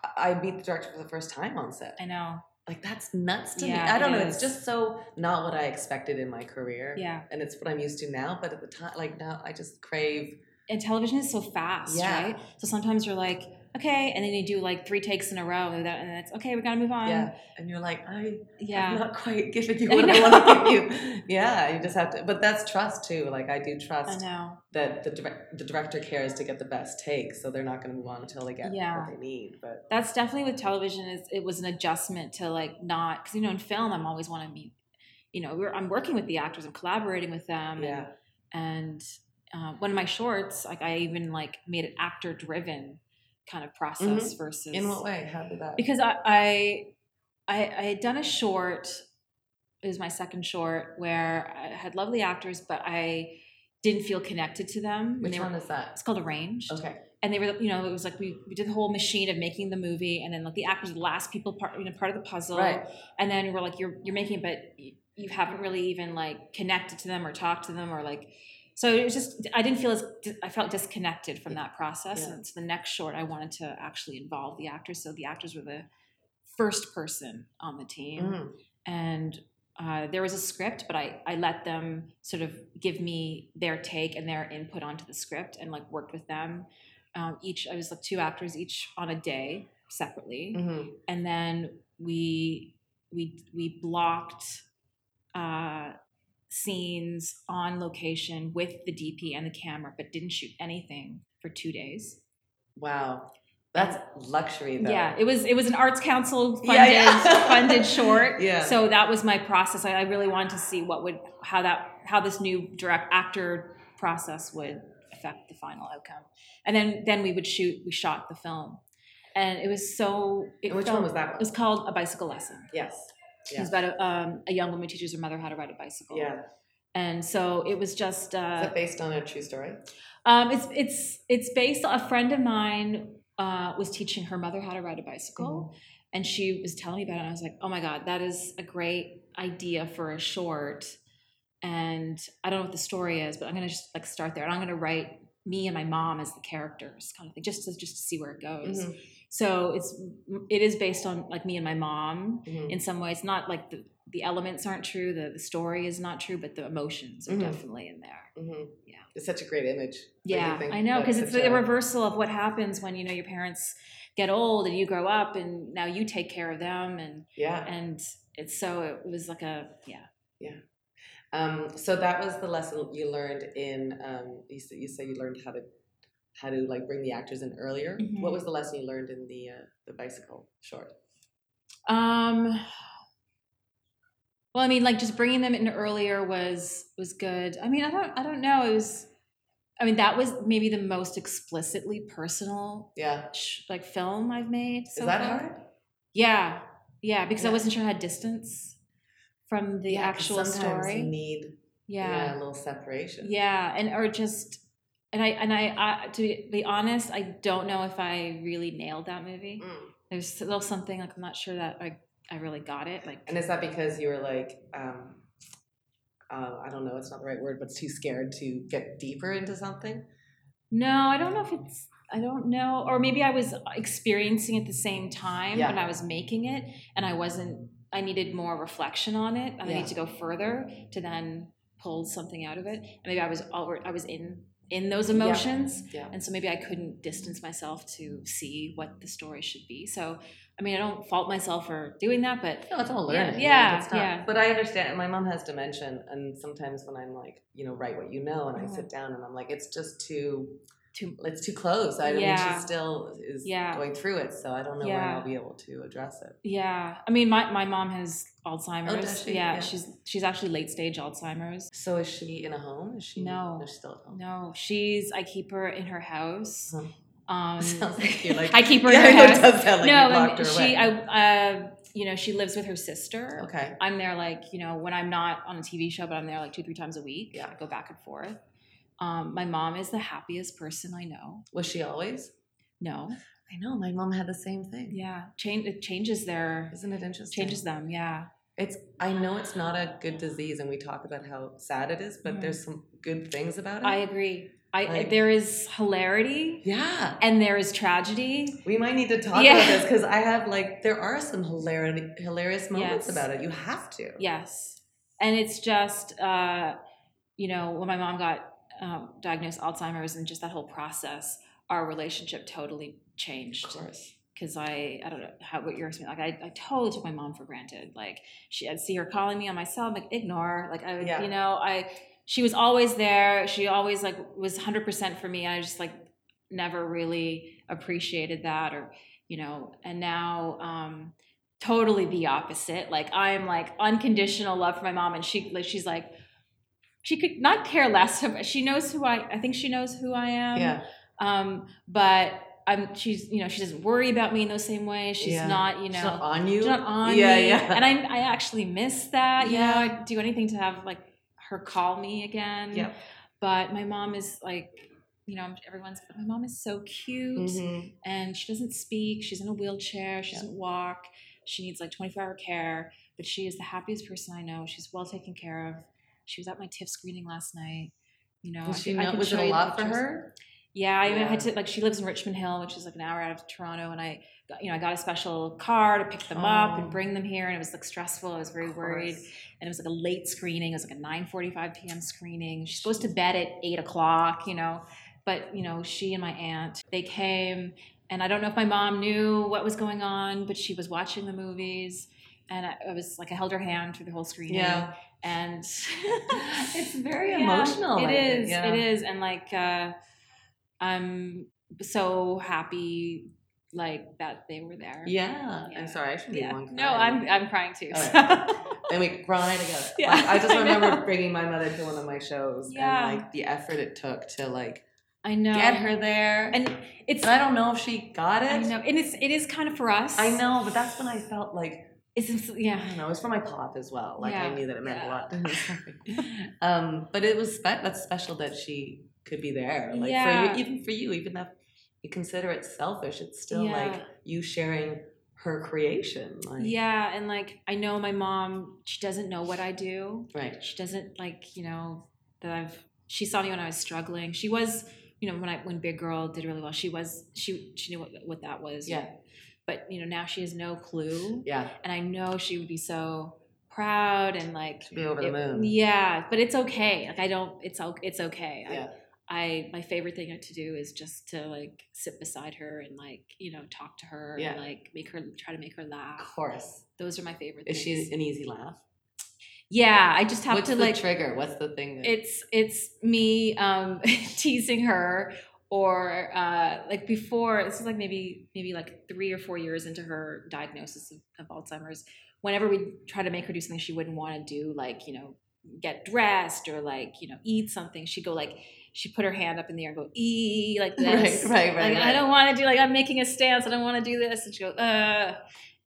I I meet the director for the first time on set. I know. Like that's nuts to Yeah, me. I don't it know. It's just so not what I expected in my career. Yeah. And it's what I'm used to now. But at the time, like now, I just crave. And television is so fast, Yeah. right? So sometimes you're like, okay, and then you do like three takes in a row, and, and it's okay. We gotta move on. yeah. And you're like, I yeah. have not quite giving you what I, know. want to give you. Yeah. You just have to. But that's trust too. Like I do trust. I know. that the direct, the director cares to get the best take, so they're not going to move on until they get Yeah. what they need. But That's definitely with television. Is it was an adjustment to like not because you know in film I'm always want to be, you know, we're, I'm working with the actors I'm collaborating with them. yeah. and uh, one of my shorts like i even like made it actor driven kind of process versus Mm-hmm. In what way? How did that? because I, I i i had done a short it was my second short where i had lovely actors but i didn't feel connected to them when Which they one were is that? it's called arranged Okay. and they were you know it was like we, we did the whole machine of making the movie and then like the actors were the last people part you know part of the puzzle Right. and then we're like you're you're making it, but you haven't really even like connected to them or talked to them or like so it was just i didn't feel as i felt disconnected from that process Yeah. and so the next short i wanted to actually involve the actors so the actors were the first person on the team Mm. and uh, there was a script but I, I let them sort of give me their take and their input onto the script and like worked with them um, each i was like two actors each on a day separately Mhm. and then we we we blocked uh, scenes on location with the DP and the camera, but didn't shoot anything for two days. Wow. That's luxury, though. Yeah, it was it was an arts council funded Yeah, yeah. funded short. Yeah. So that was my process. I, I really wanted to see what would how that how this new direct actor process would affect the final outcome. And then then we would shoot. We shot the film, and it was so. It And which felt- one was that one? It was called a bicycle lesson. yes. Was about a, um, a young woman teaches her mother how to ride a bicycle. Yeah. And so it was just Is uh, based on a true story? um, it's it's it's based. On a friend of mine uh, was teaching her mother how to ride a bicycle, and she was telling me about it. And I was like, oh my god, that is a great idea for a short. And I don't know what the story is, but I'm gonna just like start there, and I'm gonna write me and my mom as the characters, kind of thing, just to just to see where it goes. Mhm. So it's it is based on like me and my mom Mhm. in some ways. Not like the the elements aren't true, the the story is not true, but the emotions are Mhm. definitely in there. Mhm. Yeah. It's such a great image. Yeah? I know because it's the a- reversal of what happens when you know your parents get old and you grow up and now you take care of them and Yeah. and it's so it was like a yeah Um, so that was the lesson you learned in. Um, you said you say you learned how to how to like bring the actors in earlier. Mhm. What was the lesson you learned in the uh, the bicycle short? um well I mean like just bringing them in earlier was was good I mean I don't I don't know it was I mean that was maybe the most explicitly personal Yeah. sh- like film I've made so Is that far. hard? Yeah, yeah, because I wasn't sure I had distance from the Yeah, actual sometimes story. You need yeah. a little separation. Yeah, and or just and I and I, I to be honest, I don't know if I really nailed that movie. Mm. There's still something like I'm not sure that I I really got it. Like And is that because you were like, um, uh, I don't know, it's not the right word, but too scared to get deeper into something? no, I don't know if it's I don't know, or maybe I was experiencing at the same time Yeah. when I was making it, and I wasn't. I needed more reflection on it, and I Yeah. need to go further to then pull something out of it. And maybe I was already I was in in those emotions. Yeah. And so maybe I couldn't distance myself to see what the story should be. So, I mean, I don't fault myself for doing that, but No, it's all Yeah, learning. yeah, it's not- yeah. But I understand. My mom has dementia, and sometimes when I'm like, you know, write what you know, and I Mhm. sit down and I'm like, it's just too. Too it's too close. I mean, Yeah. she still is Yeah. going through it, so I don't know when I'll be able to address it. yeah. I mean, my, my mom has Alzheimer's. Oh, she? Yeah, Yeah. she's she's actually late stage Alzheimer's. So is she in a home? Is she No. Is she still at home? No, she's I keep her in her house. Huh. Um, Sounds like you're like. I keep her yeah, in her house. does sound like no, and she, away. I, uh, you know, she lives with her sister. okay. I'm there like, you know, when I'm not on a TV show, but I'm there like two, three times a week. Yeah. I go back and forth. Um, my mom is the happiest person I know. Was she always? No. I know. My mom had the same thing. Yeah. Change it changes their Isn't it interesting? changes them. Yeah. It's. I know it's not a good disease, and we talk about how sad it is, but Mhm. there's some good things about it. I agree. I Like- there is hilarity yeah. and there is tragedy. We might need to talk Yeah. about this because I have like there are some hilarity, hilarious moments Yes. about it. You have to. Yes. And it's just, uh, you know, when my mom got um, diagnosed Alzheimer's and just that whole process, our relationship totally changed. Of course. Because I, I don't know how what you're saying. Like I, I totally took my mom for granted. Like she, I'd see her calling me on my cell, I'm like ignore. Like I, would, Yeah. you know, I, she was always there. She always like was 100% for me. I just like never really appreciated that, or you know. And now, um, totally the opposite. Like I'm like unconditional love for my mom, and she like she's like she could not care less. Of, she knows who I. I think she knows who I am. yeah. Um, but I'm. She's you know she doesn't worry about me in those same ways. She's Yeah. not you know. She's not on you. she's not on yeah, me. yeah. And I I actually miss that. You Yeah. know, I'd do anything to have like her call me again. Yep. But my mom is like, you know, everyone's. My mom is so cute Mhm. and she doesn't speak. She's in a wheelchair. She Yeah. doesn't walk. She needs like 24 hour care, but she is the happiest person I know. She's well taken care of. She was at my TIFF screening last night. You know, Was she I could was it a lot for her? Yeah, I Yeah. had to like. She lives in Richmond Hill, which is like an hour out of Toronto, and I, got, you know, I got a special car to pick them up Oh. and bring them here, and it was like stressful. I was very worried, and it was like a late screening. It was like a 9:45 p.m. screening. She's supposed to bed at eight o'clock, you know, but you know, she and my aunt they came, and I don't know if my mom knew what was going on, but she was watching the movies, and I, I was like, I held her hand through the whole screening, Yeah. And It's very yeah, emotional. It I is. yeah. It is, and like uh, I'm so happy, like that they were there. Yeah. Yeah. I'm sorry. I should be Yeah. one. No, I'm I'm crying too. So- right. and we cry together. Yeah, Like, I just remember know. bringing my mother to one of my shows Yeah. and like the effort it took to like I know. get her there. and it's And I don't know if she got it. I know, and it's it is kind of for us. I know, but that's when I felt like It's, I yeah. don't know. It was for my pop as well. Like I knew that it meant Yeah. a lot to him. Um, but it was spe- that's special that she could be there. Like Yeah. for you, even for you, even if you consider it selfish, it's still Yeah. like you sharing her creation. Like Yeah, and like I know my mom, she doesn't know what I do. right. She doesn't like, you know, that I've she saw me when I was struggling. She was, you know, when I when Big Girl did really well, she was she she knew what what that was. Yeah. But you know, now she has no clue. Yeah, And I know she would be so proud and like to be over the moon. Yeah, but it's okay. Like I don't it's it's okay. I- Yeah. I my favorite thing to do is just to like sit beside her and like you know talk to her Yeah. and like make her try to make her laugh. Of course. Those are my favorite. Is things. she an easy laugh? Yeah, I just have What's to the like trigger? What's the thing? That, it's it's me um teasing her or uh like before this is like maybe maybe like three or four years into her diagnosis of, of alzheimer's whenever we try to make her do something she wouldn't want to do like you know get dressed or like you know eat something she'd go like she put her hand up in the air and go ee like this right, right, right. like i don't want to do like i'm making a stance i don't want to do this and she goes uh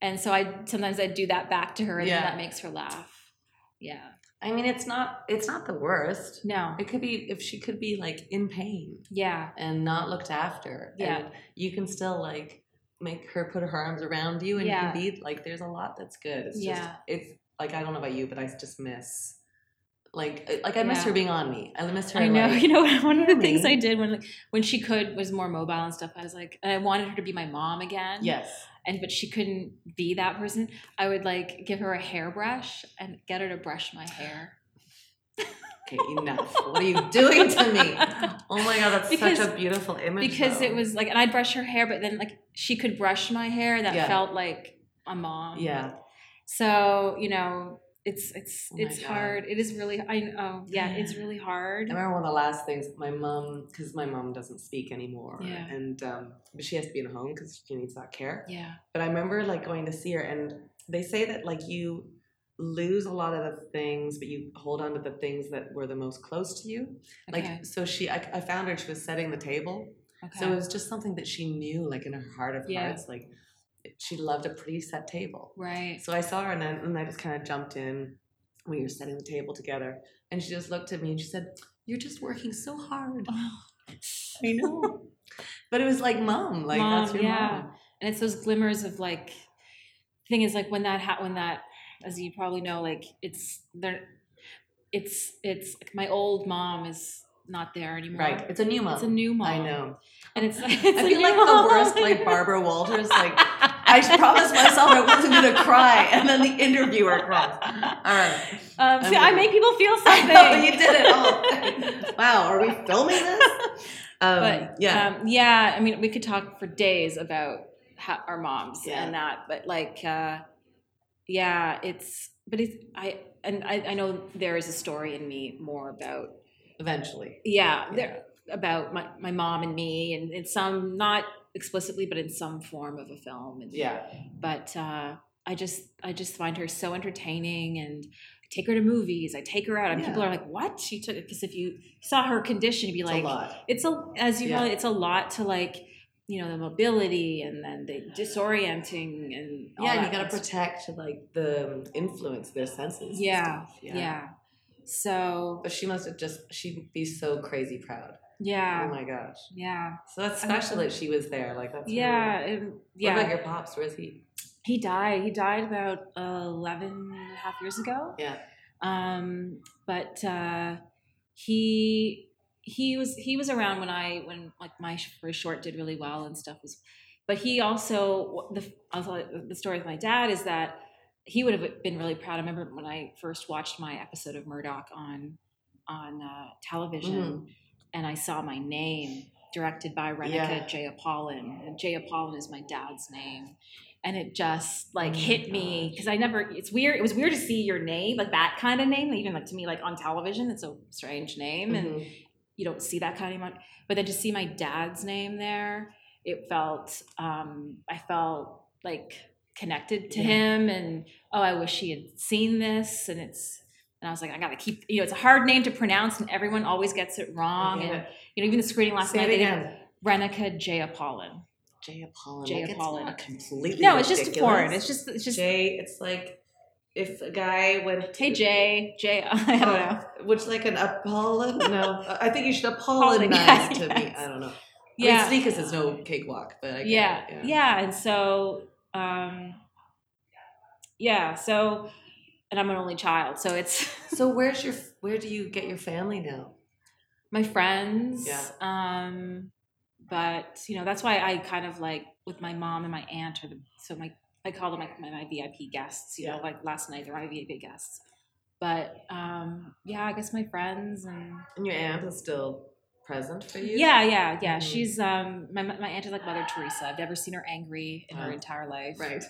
and so i sometimes i do that back to her and Yeah. then that makes her laugh yeah I mean, it's not. It's not the worst. no It could be if she could be like in pain yeah and not looked after. Yeah. And you can still like make her put her arms around you and Yeah. you can be like there's a lot that's good. It's just Yeah. it's like I don't know about you, but I just miss like uh, like I miss Yeah. her being on me. I miss her I know. like you know, one of the things I did when like, when she could was more mobile and stuff. I was like, I wanted her to be my mom again. Yes. And but she couldn't be that person. I would like give her a hairbrush and get her to brush my hair. Okay, enough. what are you doing to me? Oh my god, that's Because- such a beautiful image. Because it was like, and I'd brush her hair, but then like she could brush my hair. That Yeah. felt like a mom. Yeah. So you know, it's it's Oh it's God. hard. It is really I oh yeah, it's really hard. I remember one of the last things my mom, because my mom doesn't speak anymore, Yeah. and um, but she has to be in a home because she needs that care. Yeah. But I remember like going to see her, and they say that like you lose a lot of the things, but you hold on to the things that were the most close to you. Okay. Like so, she I, I found her. She was setting the table, okay. so it was just something that she knew, like in her heart of Yeah. hearts, like she loved a pretty set table. right. So I saw her, and then and I just kind of jumped in. We were setting the table together, and she just looked at me and she said, "You're just working so hard." I know, but it was like mom, like that's your yeah. mom. and it's those glimmers of like thing is like when that ha- when that as you probably know like it's there it's it's like my old mom is not there anymore Right, it's a new mom. it's a new mom I know. and it's, it's I feel like the worst, like Barbara Walters. Like I promised myself I wasn't going to cry, and then the interviewer cries. All right. um, see, I'm make people feel I something know you did it all. wow, are we filming this? Um, but yeah, um, yeah i mean we could talk for days about how, our moms Yeah. and that but like uh yeah it's but it's i and I, I know there is a story in me more about eventually. yeah, Yeah. there about my, my mom and me and in some not explicitly but in some form of a film and Yeah, but uh i just i just find her so entertaining and I take her to movies i take her out and people are like what she took because if you saw her condition you'd be it's like a lot. it's a as you Yeah. know it's a lot to like you know the mobility and then the disorienting and all Yeah, and you got to kind of stuff. protect like the influence their senses. and Yeah, yeah. so But she must have just she'd be so crazy proud. Yeah Oh my gosh. yeah So that's special that she was there. Like that's yeah Really, and What yeah about your pops? Where is he? he died he died about uh, 11 and a half years ago Yeah. um but uh he he was he was around when i when like my first short did really well and stuff was but he also the also the story with my dad is that he would have been really proud i remember when i first watched my episode of murdoch on on uh, television and i saw my name directed by Renuka Yeah. Jeyapalan and Jeyapalan is my dad's name and it just like Oh hit me because I never. It's weird. It was weird to see your name, like that kind of name, even like to me, like on television. It's a strange name, and Mhm. you don't see that kind of name. But then to see my dad's name there, it felt. um I felt like connected to Yeah. him, and oh, I wish he had seen this. And it's. And I was like, I gotta keep. You know, it's a hard name to pronounce, and everyone always gets it wrong. Get And you know, even the screening last Say night, they did again. Renika Jayapalan. Jayapalan. Jay like, it's Apollon. completely. No, it's just ridiculous. foreign. It's just. It's just. Jay. It's like if a guy went. Hey Jay, Jay. I don't know. Which like an Apollon? No, I think you should Apollon, Apollonize yeah, to me. I don't know. Yeah. I mean, Sneakers is no cakewalk, but yeah, it, yeah, and so, um, yeah, so, and I'm an only child, so it's So where's your? Where do you get your family now? my friends. Yeah. Um, but you know that's why I kind of like with my mom and my aunt are the so my I call them like my, my VIP guests. You know, like last night they're my VIP guests. But um, yeah, I guess my friends and And your aunt is still present for you. yeah, yeah, yeah. Mhm. She's um my my aunt is like Mother Teresa. I've never seen her angry in her entire life. Right.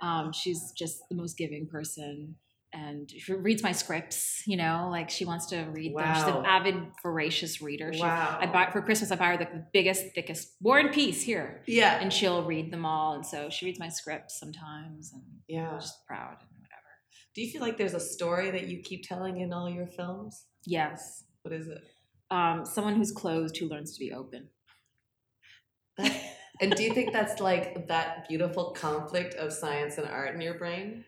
Um, she's just the most giving person. And she reads my scripts, you know, like she wants to read them. She's an avid, voracious reader. She, Wow. I buy for Christmas. I buy her the biggest, thickest War and Peace here, Yeah. and she'll read them all. And so she reads my scripts sometimes, and Yeah. I'm just proud and whatever. Do you feel like there's a story that you keep telling in all your films? Yes, What is it? um, someone who's closed who learns to be open. And do you think that's like that beautiful conflict of science and art in your brain?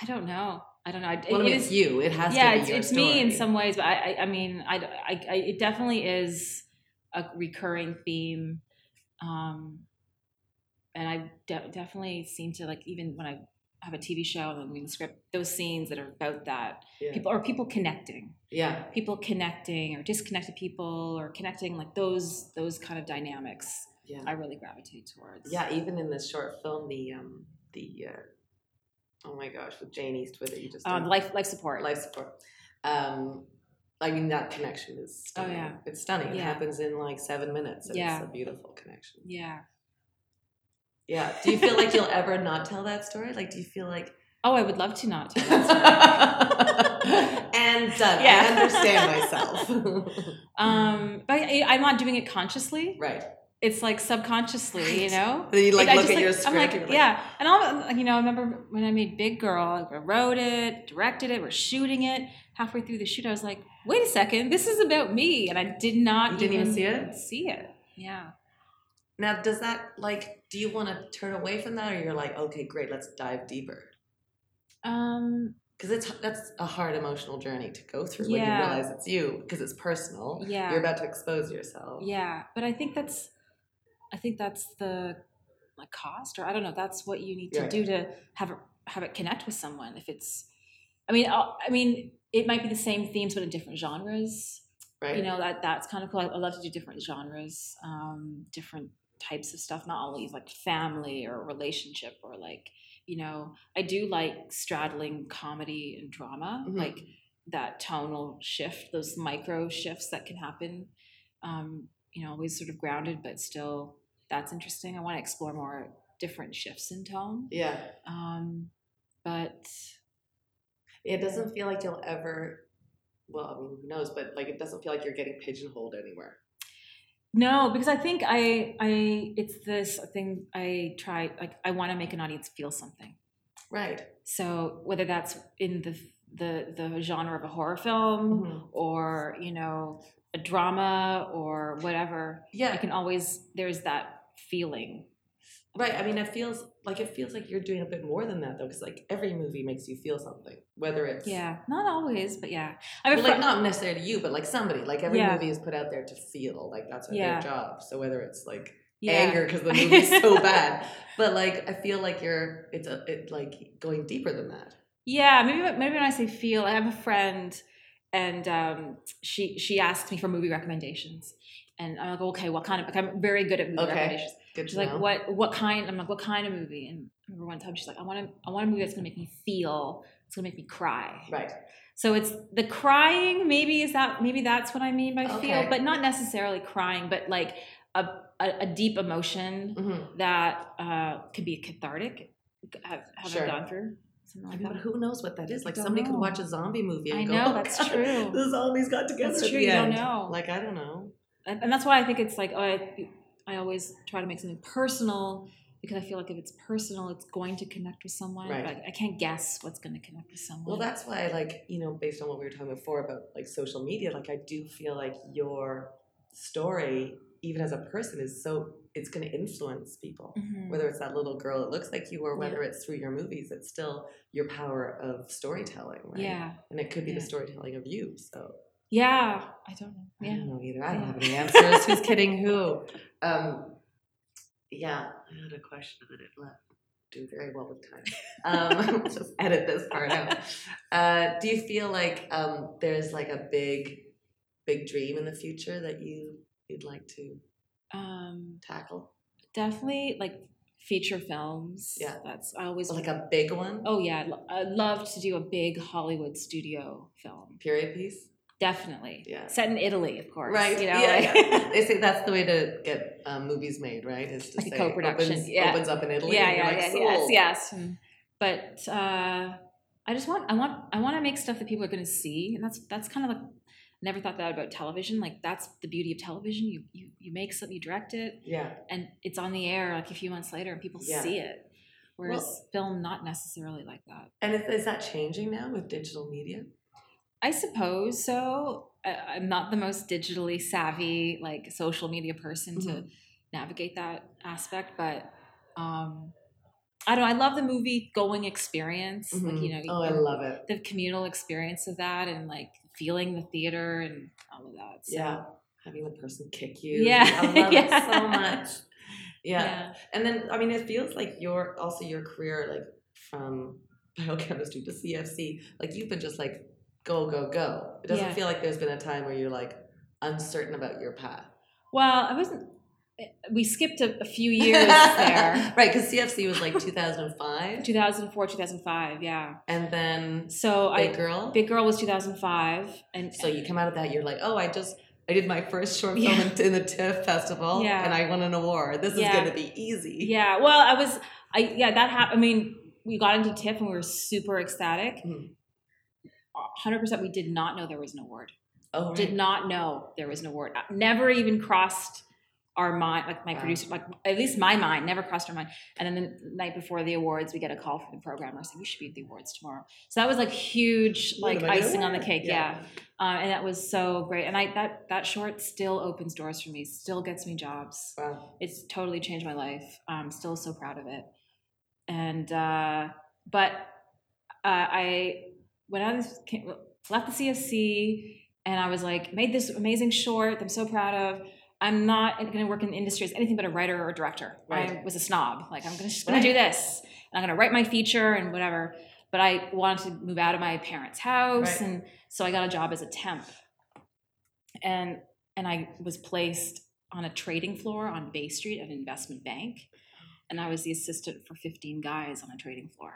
I don't know. I don't know. It- Well, I mean, it's you. It has yeah, to be it's, it's me in some ways, but I, I, I mean, I, I, I, it definitely is a recurring theme, um, and I de- definitely seem to like even when I have a TV show and I'm reading the script, those scenes that are about that Yeah. people or people connecting, Yeah. people connecting or disconnected people or connecting like those those kind of dynamics. Yeah. I really gravitate towards. Yeah, even in this short film, the um the uh, oh my gosh, with Jane Eastwood that you just um, life life support. life support. Um, I mean that connection is stunning. Oh, yeah. it's stunning. It happens in like seven minutes. Yeah. it's a beautiful connection. Yeah. Yeah. Do you feel like you'll ever not tell that story? Like, do you feel like Oh, I would love to not tell that story. and done. Yeah. I understand myself. um, but I, I'm not doing it consciously. right. It's like subconsciously, you know. Then you like I look at your I'm script. like, you're like, yeah, and all you know. I remember when I made Big Girl. I wrote it, directed it, we're shooting it. Halfway through the shoot, I was like, "Wait a second, this is about me," and I did not. Didn't even see it? See it? Yeah. Now, does that like? Do you want to turn away from that, or you're like, okay, great, let's dive deeper? Um. Because it's that's a hard emotional journey to go through when you realize it's you because it's personal. Yeah. You're about to expose yourself. Yeah, but I think that's, I think that's the, like cost, or I don't know. That's what you need to Right. do to have it have it connect with someone. If it's, I mean, I'll, I mean, it might be the same themes but in different genres. Right. You know that that's kind of cool. I, I love to do different genres, um, different types of stuff. Not always like family or relationship or like, you know, I do like straddling comedy and drama, Mhm. like that tonal shift, those micro shifts that can happen. Um, you know, always sort of grounded, but still that's interesting. I want to explore more different shifts in tone. Yeah. Um, but It doesn't feel like you'll ever. Well, I mean, who knows? But like, it doesn't feel like you're getting pigeonholed anywhere. no, because I think I I it's this thing I try like I want to make an audience feel something. Right. So whether that's in the the the genre of a horror film Mhm. or you know a drama or whatever, yeah, I can always there's that feeling. Right. I mean, it feels like it feels like you're doing a bit more than that though, because like every movie makes you feel something, whether it's Yeah, not always, but yeah. I mean, Well, like not necessarily you, but like somebody. Like every Yeah. movie is put out there to feel like that's Yeah. their job. So whether it's like yeah. anger because the movie's so bad, but like I feel like you're it's a it like going deeper than that. Yeah, maybe maybe when I say feel, I have a friend, and um, she she asked me for movie recommendations, and I'm like, okay, what kind of? Like, I'm very good at movie Okay. recommendations. Good She's like, know. what what kind? I'm like, what kind of movie? And I remember one time she's like, I want to I want a movie that's gonna make me feel. It's gonna make me cry. Right. So it's the crying. Maybe is that maybe that's what I mean by Okay. feel, but not necessarily crying, but like a a, a deep emotion hmm that uh, could be cathartic. Have, have Sure. I gone through something like but who knows what that is? Like somebody could watch a zombie movie and I go, know, "Oh, that's God, true. The zombies got together. That's at true. You don't know. Like I don't know. And, and that's why I think it's like oh, I, I always try to make something personal because I feel like if it's personal, it's going to connect with someone. Right. But I can't guess what's going to connect with someone. Well, that's why, like, you know, based on what we were talking before about like social media, like, I do feel like your story, even as a person, is so it's going to influence people. Mhm. Whether it's that little girl that looks like you, or whether it's through your movies, it's still your power of storytelling, right? yeah, And it could be Yeah. the storytelling of you. So yeah. I don't know. I Yeah. don't know either. I don't have any answers. Who's kidding who? Um, yeah, I had a question that it left. Do very well with time. Um, just edit this part out. Uh, do you feel like um, there's like a big, big dream in the future that you you'd like to Um, tackle? definitely like feature films. Yeah. that's I always Like a big one, Oh yeah, I'd love to do a big Hollywood studio film. period piece. Definitely. Yeah. Set in Italy, of course. Right. You know, yeah, like- yeah. They say that's the way to get um, movies made, right? Is to Like say co-production, Opens, yeah. opens up in Italy. yeah, yeah, like, yeah, yes, "Sold." yes. Mm. But uh, I just want, I want, I want to make stuff that people are going to see, and that's that's kind of like. Never thought that about television. Like that's the beauty of television. You you you make something, you direct it, Yeah. and it's on the air like a few months later, and people Yeah. see it. Whereas Well- film, not necessarily like that. And is, is that changing now with digital media? I suppose so. I, I'm not the most digitally savvy, like social media person to Mhm. navigate that aspect, but um, I don't. know. I love the movie going experience. Like you know, oh, I love it. the communal experience of that, and like feeling the theater and all of that. So, Yeah. Having the person kick you. Yeah. I love Yeah. it so much. Yeah. yeah. And then, I mean, it feels like your, also your career, like from biochemistry to CFC, like you've been just like, go go go it doesn't yeah. feel like there's been a time where you're like uncertain about your path well i wasn't eh, we skipped a, a few years there right because cfc was like 2005 2004 2005 yeah and then so big I, girl big girl was 2005 and so you come out of that you're like oh i just I did my first short film yeah. in, the TIFF festival, yeah. and I won an award. This yeah. is going to be easy. Yeah. Well, I was. I yeah. That happened. I mean, we got into TIFF and we were super ecstatic, mm-hmm. 100% we did not know there was an award. Oh, right. Did not know there was an award. Uh, never even crossed our mind, like my wow. producer, like at least my mind, never crossed our mind. And then the night before the awards, we get a call from the programmer saying, we should be at the awards tomorrow." So that was like huge, like icing on the cake, yeah. yeah. Uh, and that was so great. And I that that short still opens doors for me, still gets me jobs. Wow, it's totally changed my life. I'm still so proud of it. And uh, but uh, I when I was came, left the CFC and I was like made this amazing short. that I'm so proud of. I'm not going to work in the industry as anything but a writer or a director. I Right. was a snob. Like I'm gonna, just going to do this. And I'm going to write my feature and whatever. But I wanted to move out of my parents' house, Right. and so I got a job as a temp. And and I was placed on a trading floor on Bay Street at an investment bank, and I was the assistant for 15 guys on a trading floor.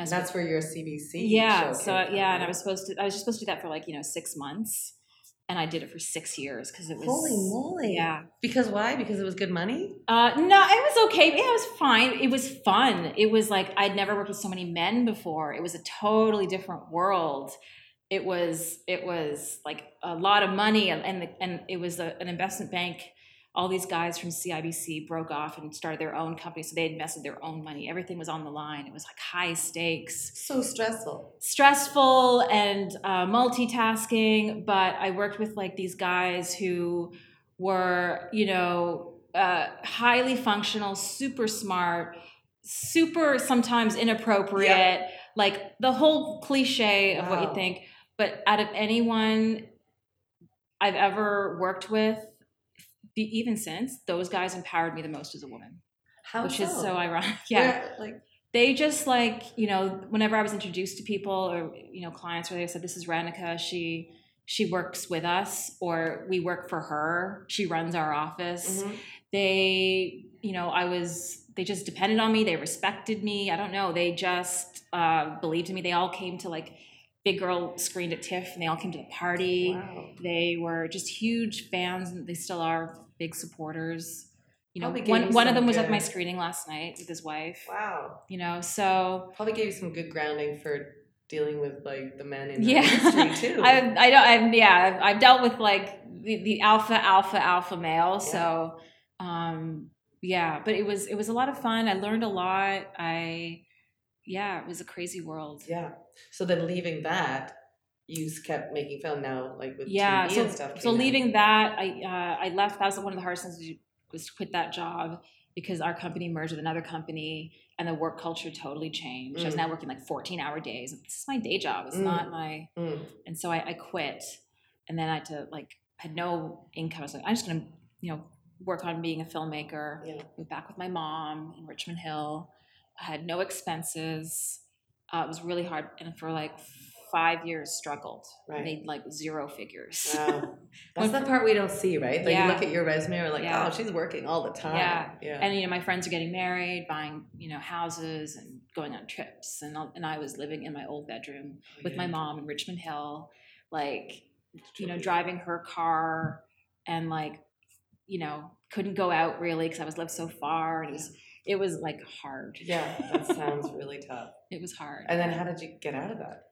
And And that's where your CBC. yeah, so from, yeah, and I was supposed to. I was just supposed to do that for like you know six months, and I did it for six years because it was Holy moly. Yeah, Because why? Because it was good money? uh, no, it was okay. Yeah, it was fine. It was fun. It was like I'd never worked with so many men before. It was a totally different world. It was it was like a lot of money, and and, the, and it was a, an investment bank. All these guys from CIBC broke off and started their own company, so they had invested their own money. Everything was on the line. It was like high stakes So stressful. stressful and uh, multitasking but i worked with like these guys who were you know uh, highly functional super smart super sometimes inappropriate like the whole cliche of what you think but out of anyone i've ever worked with even since those guys empowered me the most as a woman How which is so? so? ironic. Yeah. Where, like, they just like you know whenever i was introduced to people or you know clients where they said this is Renuka she she works with us or we work for her. She runs our office. Mhm. they you know i was they just depended on me. They respected me. I don't know. They just uh, believed in me. They all came to like big girl screened at tiff and they all came to the party Wow. they were just huge fans and they still are big supporters you know one, one of them was at my screening last night with his wife Wow. you know so Probably gave you some good grounding for dealing with like the men in yeah the industry too. I I don't I've, yeah I've, I've dealt with like the, the alpha alpha alpha male so um yeah but it was it was a lot of fun I learned a lot I yeah it was a crazy world yeah. So then leaving that, you kept making film now, like with yeah TV so, and stuff. so came out. leaving that I uh, I left that was one of the hardest things was to quit that job because our company merged with another company and the work culture totally changed I was Mm. now working like 14 hour days this is my day job it's Mm. not my Mm. and so I, I quit and then i had to like had no income i was like i'm just gonna you know work on being a filmmaker Yeah. moved back with my mom in richmond hill i had no expenses uh, it was really hard and for like five years struggled Right. made like zero figures Wow. That's the part we don't see, right? Like Yeah. you look at your resume and we're like, Yeah. oh, she's working all the time. Yeah. Yeah. and you know my friends are getting married buying you know houses and going on trips and, and i was living in my old bedroom with my mom in richmond hill like you know driving her car and like you know couldn't go out really because i was lived so far and it was it was like hard Yeah, that sounds really tough. It was hard And then how did you get out of that?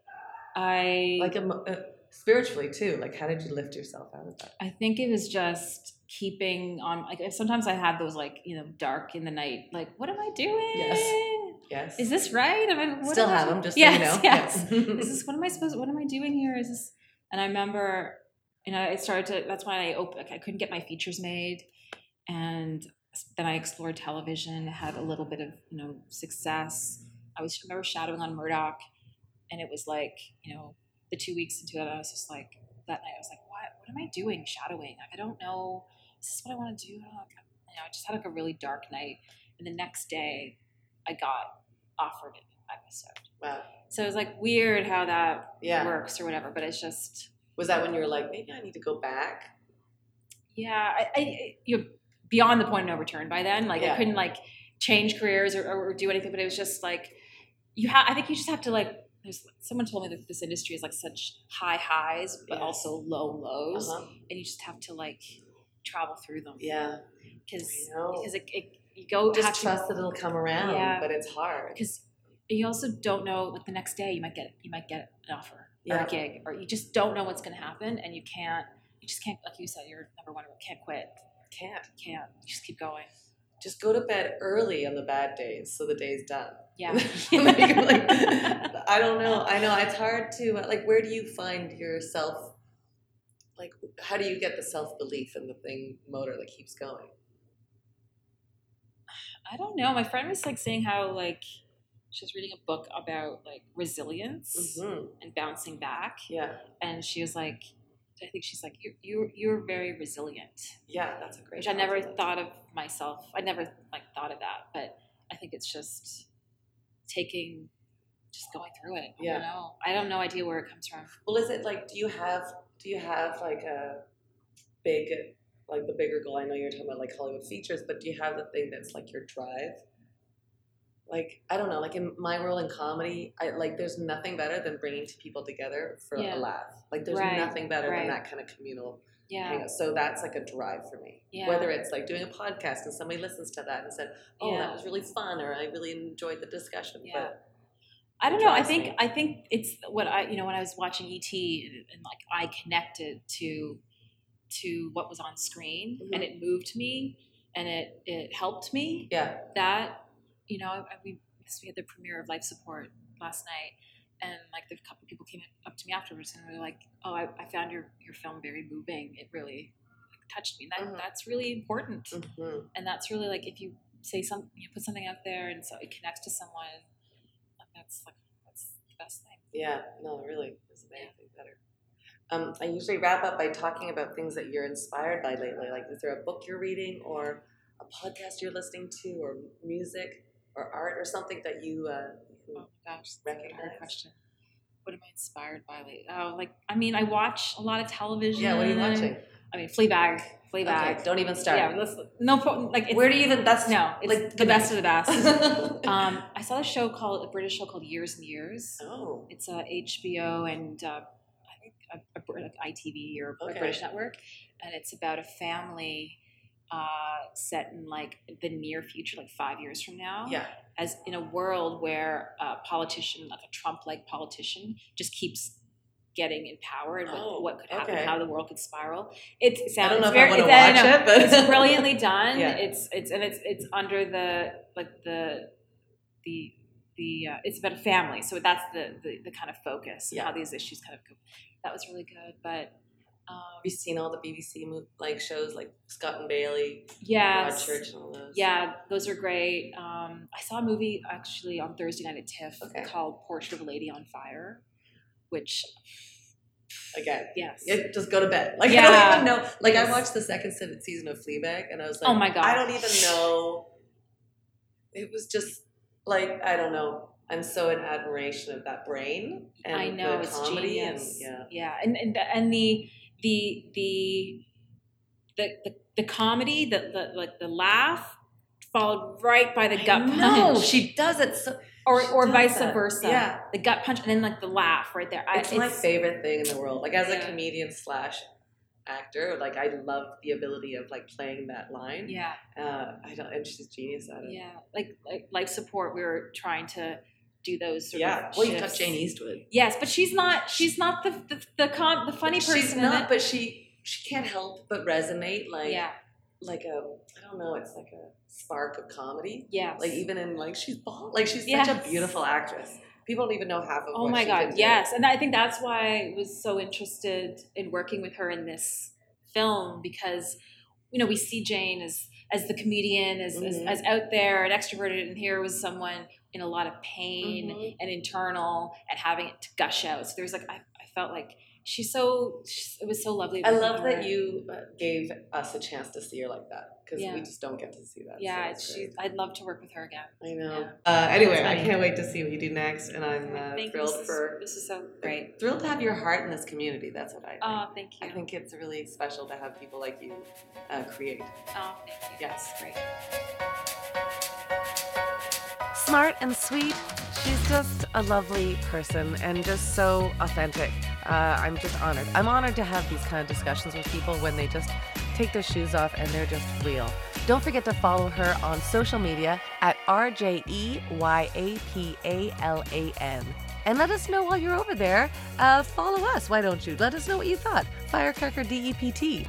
i Like emo- uh, spiritually too. Like how did you lift yourself out of that? i think it was just keeping on like sometimes i had those like you know dark in the night like what am i doing Yes. Yes. is this right am I, what Still am I have them, just yes, so you know. yes. Yeah. is this what am I supposed what am I doing here? Is this and I remember you know I started to that's when I opened like I couldn't get my features made and then I explored television had a little bit of you know success I was I remember shadowing on Murdoch and it was like you know the two weeks into it I was just like that night I was like what what am I doing shadowing like I don't know is this what I want to do I you know I just had like a really dark night and the next day I got offered an episode wow. so it's like weird how that Yeah. works or whatever, but it's just Was that when you were like, maybe I need to go back? yeah, I, I you're beyond the point of no return by then. Like Yeah. I couldn't like change careers or, or do anything, but it was just like you have. I think you just have to like there's someone told me that this industry is like such high highs but Yes. also low lows, Uh-huh. and you just have to like travel through them Yeah. because because it, it, you go Just have to- trust that it'll come around, Yeah. but it's hard. because you also don't know like the next day you might get you might get an offer or Yeah. a gig or you just don't know what's going to happen and you can't you just can't like you said you're number one can't quit Can't. can't you just keep going Just go to bed early on the bad days so the day's done. yeah Like, like, I don't know. I know it's hard to like. Where do you find yourself? Like, how do you get the self belief and the thing motor that keeps going? i don't know my friend was like saying how like she was reading a book about like resilience hmm and bouncing back Yeah, and she was like i think she's like you're you're, you're very resilient yeah, that's a great. which i never thought of myself i never like thought of that but i think it's just taking just going through it Yeah. i don't know i don't no idea where it comes from Well, is it like? Do you have? Do you have like a big, like the bigger goal? I know you're talking about like Hollywood features, but do you have the thing that's like your drive? Like I don't know. Like in my role in comedy, I like there's nothing better than bringing two people together for Yeah. a laugh. Like there's Right, nothing better right. than that kind of communal. yeah hangout. So that's like a drive for me. Yeah. Whether it's like doing a podcast and somebody listens to that and said, "Oh, Yeah. that was really fun," or "I really enjoyed the discussion." Yeah. But I don't know. I think me. I think it's what I you know when I was watching ET and, and like I connected to to what was on screen Mhm. and it moved me and it it helped me. yeah, That you know we we had the premiere of Life Support last night and like the couple people came up to me afterwards and were like, "Oh, I, I found your your film very moving. It really like, touched me. That Mhm. that's really important. hmm And that's really like if you say something, you put something out there and so it connects to someone. That's like that's the best thing. yeah, no, really, isn't anything better. Um, I usually wrap up by talking about things that you're inspired by lately. Like, is there a book you're reading, or a podcast you're listening to, or music, or art, or something that you uh, Oh my gosh, Recognize. question. What am I inspired by lately? Oh, like I mean, I watch a lot of television. yeah? What are you watching? I mean, Fleabag. Fleabag. Okay, don't even start. Yeah, let's, no, like Where do you even? That's no, it's like, the best of the best. um, I saw a show called a British show called Years and Years. oh, It's a HBO and uh, I think a, a, Brit- like ITV or Okay. a British network, and it's about a family uh, set in like the near future, like five years from now. yeah. As in a world where a politician, like a Trump-like politician, just keeps getting in power and what, Oh, what could happen, okay. how the world could spiral. It's it sounds I don't know if very, I want to it's, I watch know, it, but it's brilliantly done. Yeah. It's it's and it's it's under the like the the the uh, it's about a family, so that's the the, the kind of focus Yeah. how these issues kind of go. That was really good, but um, Have seen all the BBC like shows like Scott and Bailey, yes, Broadchurch, and all those? yeah, those are great. Um, I saw a movie actually on Thursday night at TIFF Okay. called Portrait of a Lady on Fire, which Again, yes, Yeah, just go to bed. Like I don't even know. Like I watched the second season of Fleabag, and I was like, Oh my God. I don't even know. It was just like I don't know. I'm so in admiration of that brain and I know the it's comedy genius. and yeah. yeah, and and the, and the the the the the, the comedy, the, the like the laugh, followed right by the gut punch. No, she does it so. or or vice that. versa. Yeah. the gut punch, and then like the laugh right there. I, It's, my favorite thing in the world. Like as a comedian slash actor, like I love the ability of like playing that line. Yeah, Uh, I don't, and she's genius at it. yeah. Like like life support. We were trying to do those sort Yeah. of Well, you've got. Jane Eastwood. Yes, but she's not. She's not the the the, com, the funny person. She's not, but she she can't help but resonate like yeah, like a I don't know. It's like a spark of comedy. Yeah, Like even in like she's bald. Like she's such a beautiful actress. People don't even know half of. Oh what my god, yes. And I think that's why I was so interested in working with her in this film because you know, we see Jane as as the comedian, as as, Mhm. as out there and extroverted and here was someone in a lot of pain Mhm. and internal and having it to gush out. So there's like I, I felt like she's so she's, it was so lovely. I love with that you gave us a chance to see her like that because Yeah. we just don't get to see that. Yeah, it's she, I'd love to work with her again. I know. Yeah. Uh, anyway, I can't wait to see what you do next, and I'm uh, thrilled This is- for this is so great. thrilled to have your heart in this community. That's what I think. Oh, thank you. I think it's really special to have people like you uh, create. Oh, thank you. Yes. great. Smart and sweet. She's just a lovely person and just so authentic. Uh, I'm just honored. I'm honored to have these kind of discussions with people when they just take their shoes off and they're just real. Don't forget to follow her on social media at R J E Y A P A L A N. And let us know while you're over there. Uh, follow us, why don't you? Let us know what you thought. Firecracker DEPT.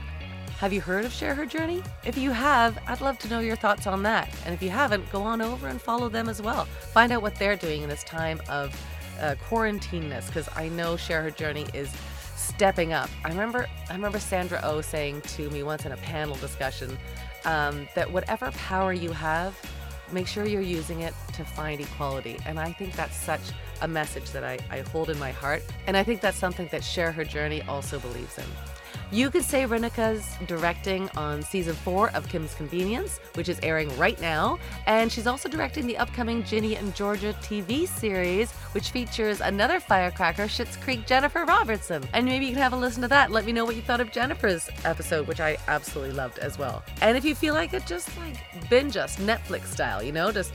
Have you heard of Share Her Journey? If you have, I'd love to know your thoughts on that. And if you haven't, go on over and follow them as well. Find out what they're doing in this time of uh, quarantineness, because I know Share Her Journey is stepping up. I remember, I remember Sandra O oh saying to me once in a panel discussion um, that whatever power you have, make sure you're using it to find equality. And I think that's such a message that I, I hold in my heart. And I think that's something that Share Her Journey also believes in. You could say Renuka's directing on season four of Kim's Convenience, which is airing right now. And she's also directing the upcoming Ginny and Georgia TV series, which features another firecracker, Schitt's Creek Jennifer Robertson. And maybe you can have a listen to that. Let me know what you thought of Jennifer's episode, which I absolutely loved as well. And if you feel like it, just like binge us Netflix style, you know, just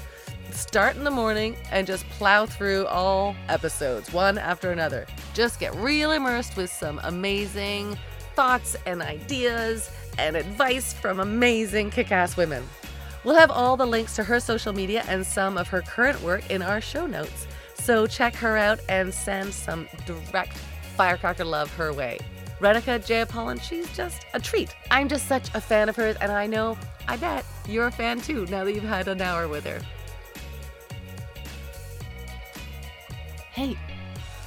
start in the morning and just plow through all episodes, one after another. Just get real immersed with some amazing thoughts and ideas and advice from amazing kick ass women. We'll have all the links to her social media and some of her current work in our show notes. So check her out and send some direct firecracker love her way. Renuka Jeyapalan, she's just a treat. I'm just such a fan of hers, and I know, I bet, you're a fan too now that you've had an hour with her. Hey,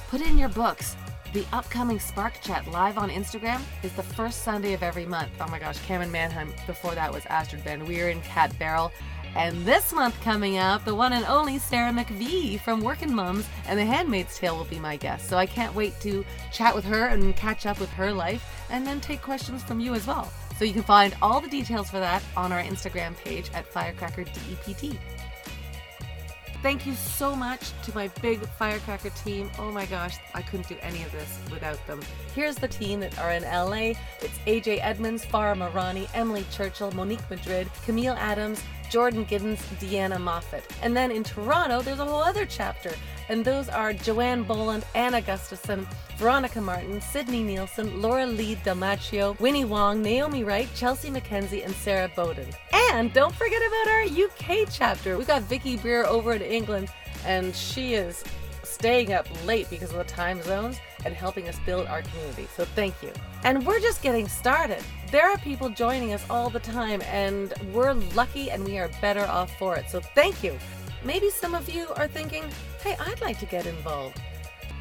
put it in your books. The upcoming Spark Chat live on Instagram is the first Sunday of every month. Oh my gosh, Camryn Manheim. Before that was Astrid Van Wieren, Kat Barrell. And this month coming up, the one and only Sarah McVie from Workin' Moms and The Handmaid's Tale will be my guest. So I can't wait to chat with her and catch up with her life and then take questions from you as well. So you can find all the details for that on our Instagram page at Firecracker DEPT. Thank you so much to my big Firecracker team. Oh my gosh, I couldn't do any of this without them. Here's the team that are in LA. It's AJ Edmonds, Farah Marani, Emily Churchill, Monique Madrid, Camille Adams, Jordan Giddens, Deanna Moffat. And then in Toronto, there's a whole other chapter. And those are Joanne Boland, Anna Gustafson, Veronica Martin, Sydney Nielsen, Laura Lee Dalmaccio, Winnie Wong, Naomi Wright, Chelsea McKenzie, and Sarah Bowden. And don't forget about our UK chapter. We've got Vicky Breer over in England, and she is staying up late because of the time zones and helping us build our community. So thank you. And we're just getting started. There are people joining us all the time, and we're lucky and we are better off for it. So thank you. Maybe some of you are thinking, hey, I'd like to get involved.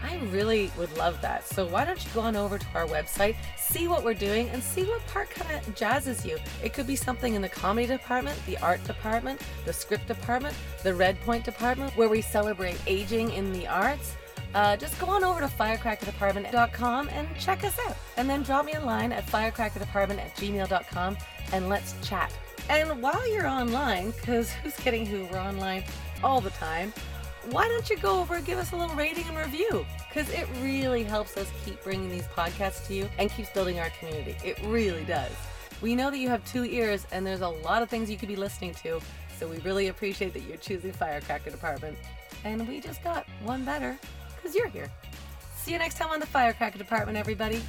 I really would love that. So why don't you go on over to our website, see what we're doing, and see what part kind of jazzes you. It could be something in the comedy department, the art department, the script department, the Red Point department, where we celebrate aging in the arts. Uh, just go on over to firecrackerdepartment.com and check us out. And then drop me a line at firecrackerdepartment at gmail.com and let's chat. And while you're online, because who's kidding who, we're online all the time, why don't you go over and give us a little rating and review? Because it really helps us keep bringing these podcasts to you and keeps building our community. It really does. We know that you have two ears and there's a lot of things you could be listening to, so we really appreciate that you're choosing Firecracker Department. And we just got one better because you're here. See you next time on the Firecracker Department, everybody.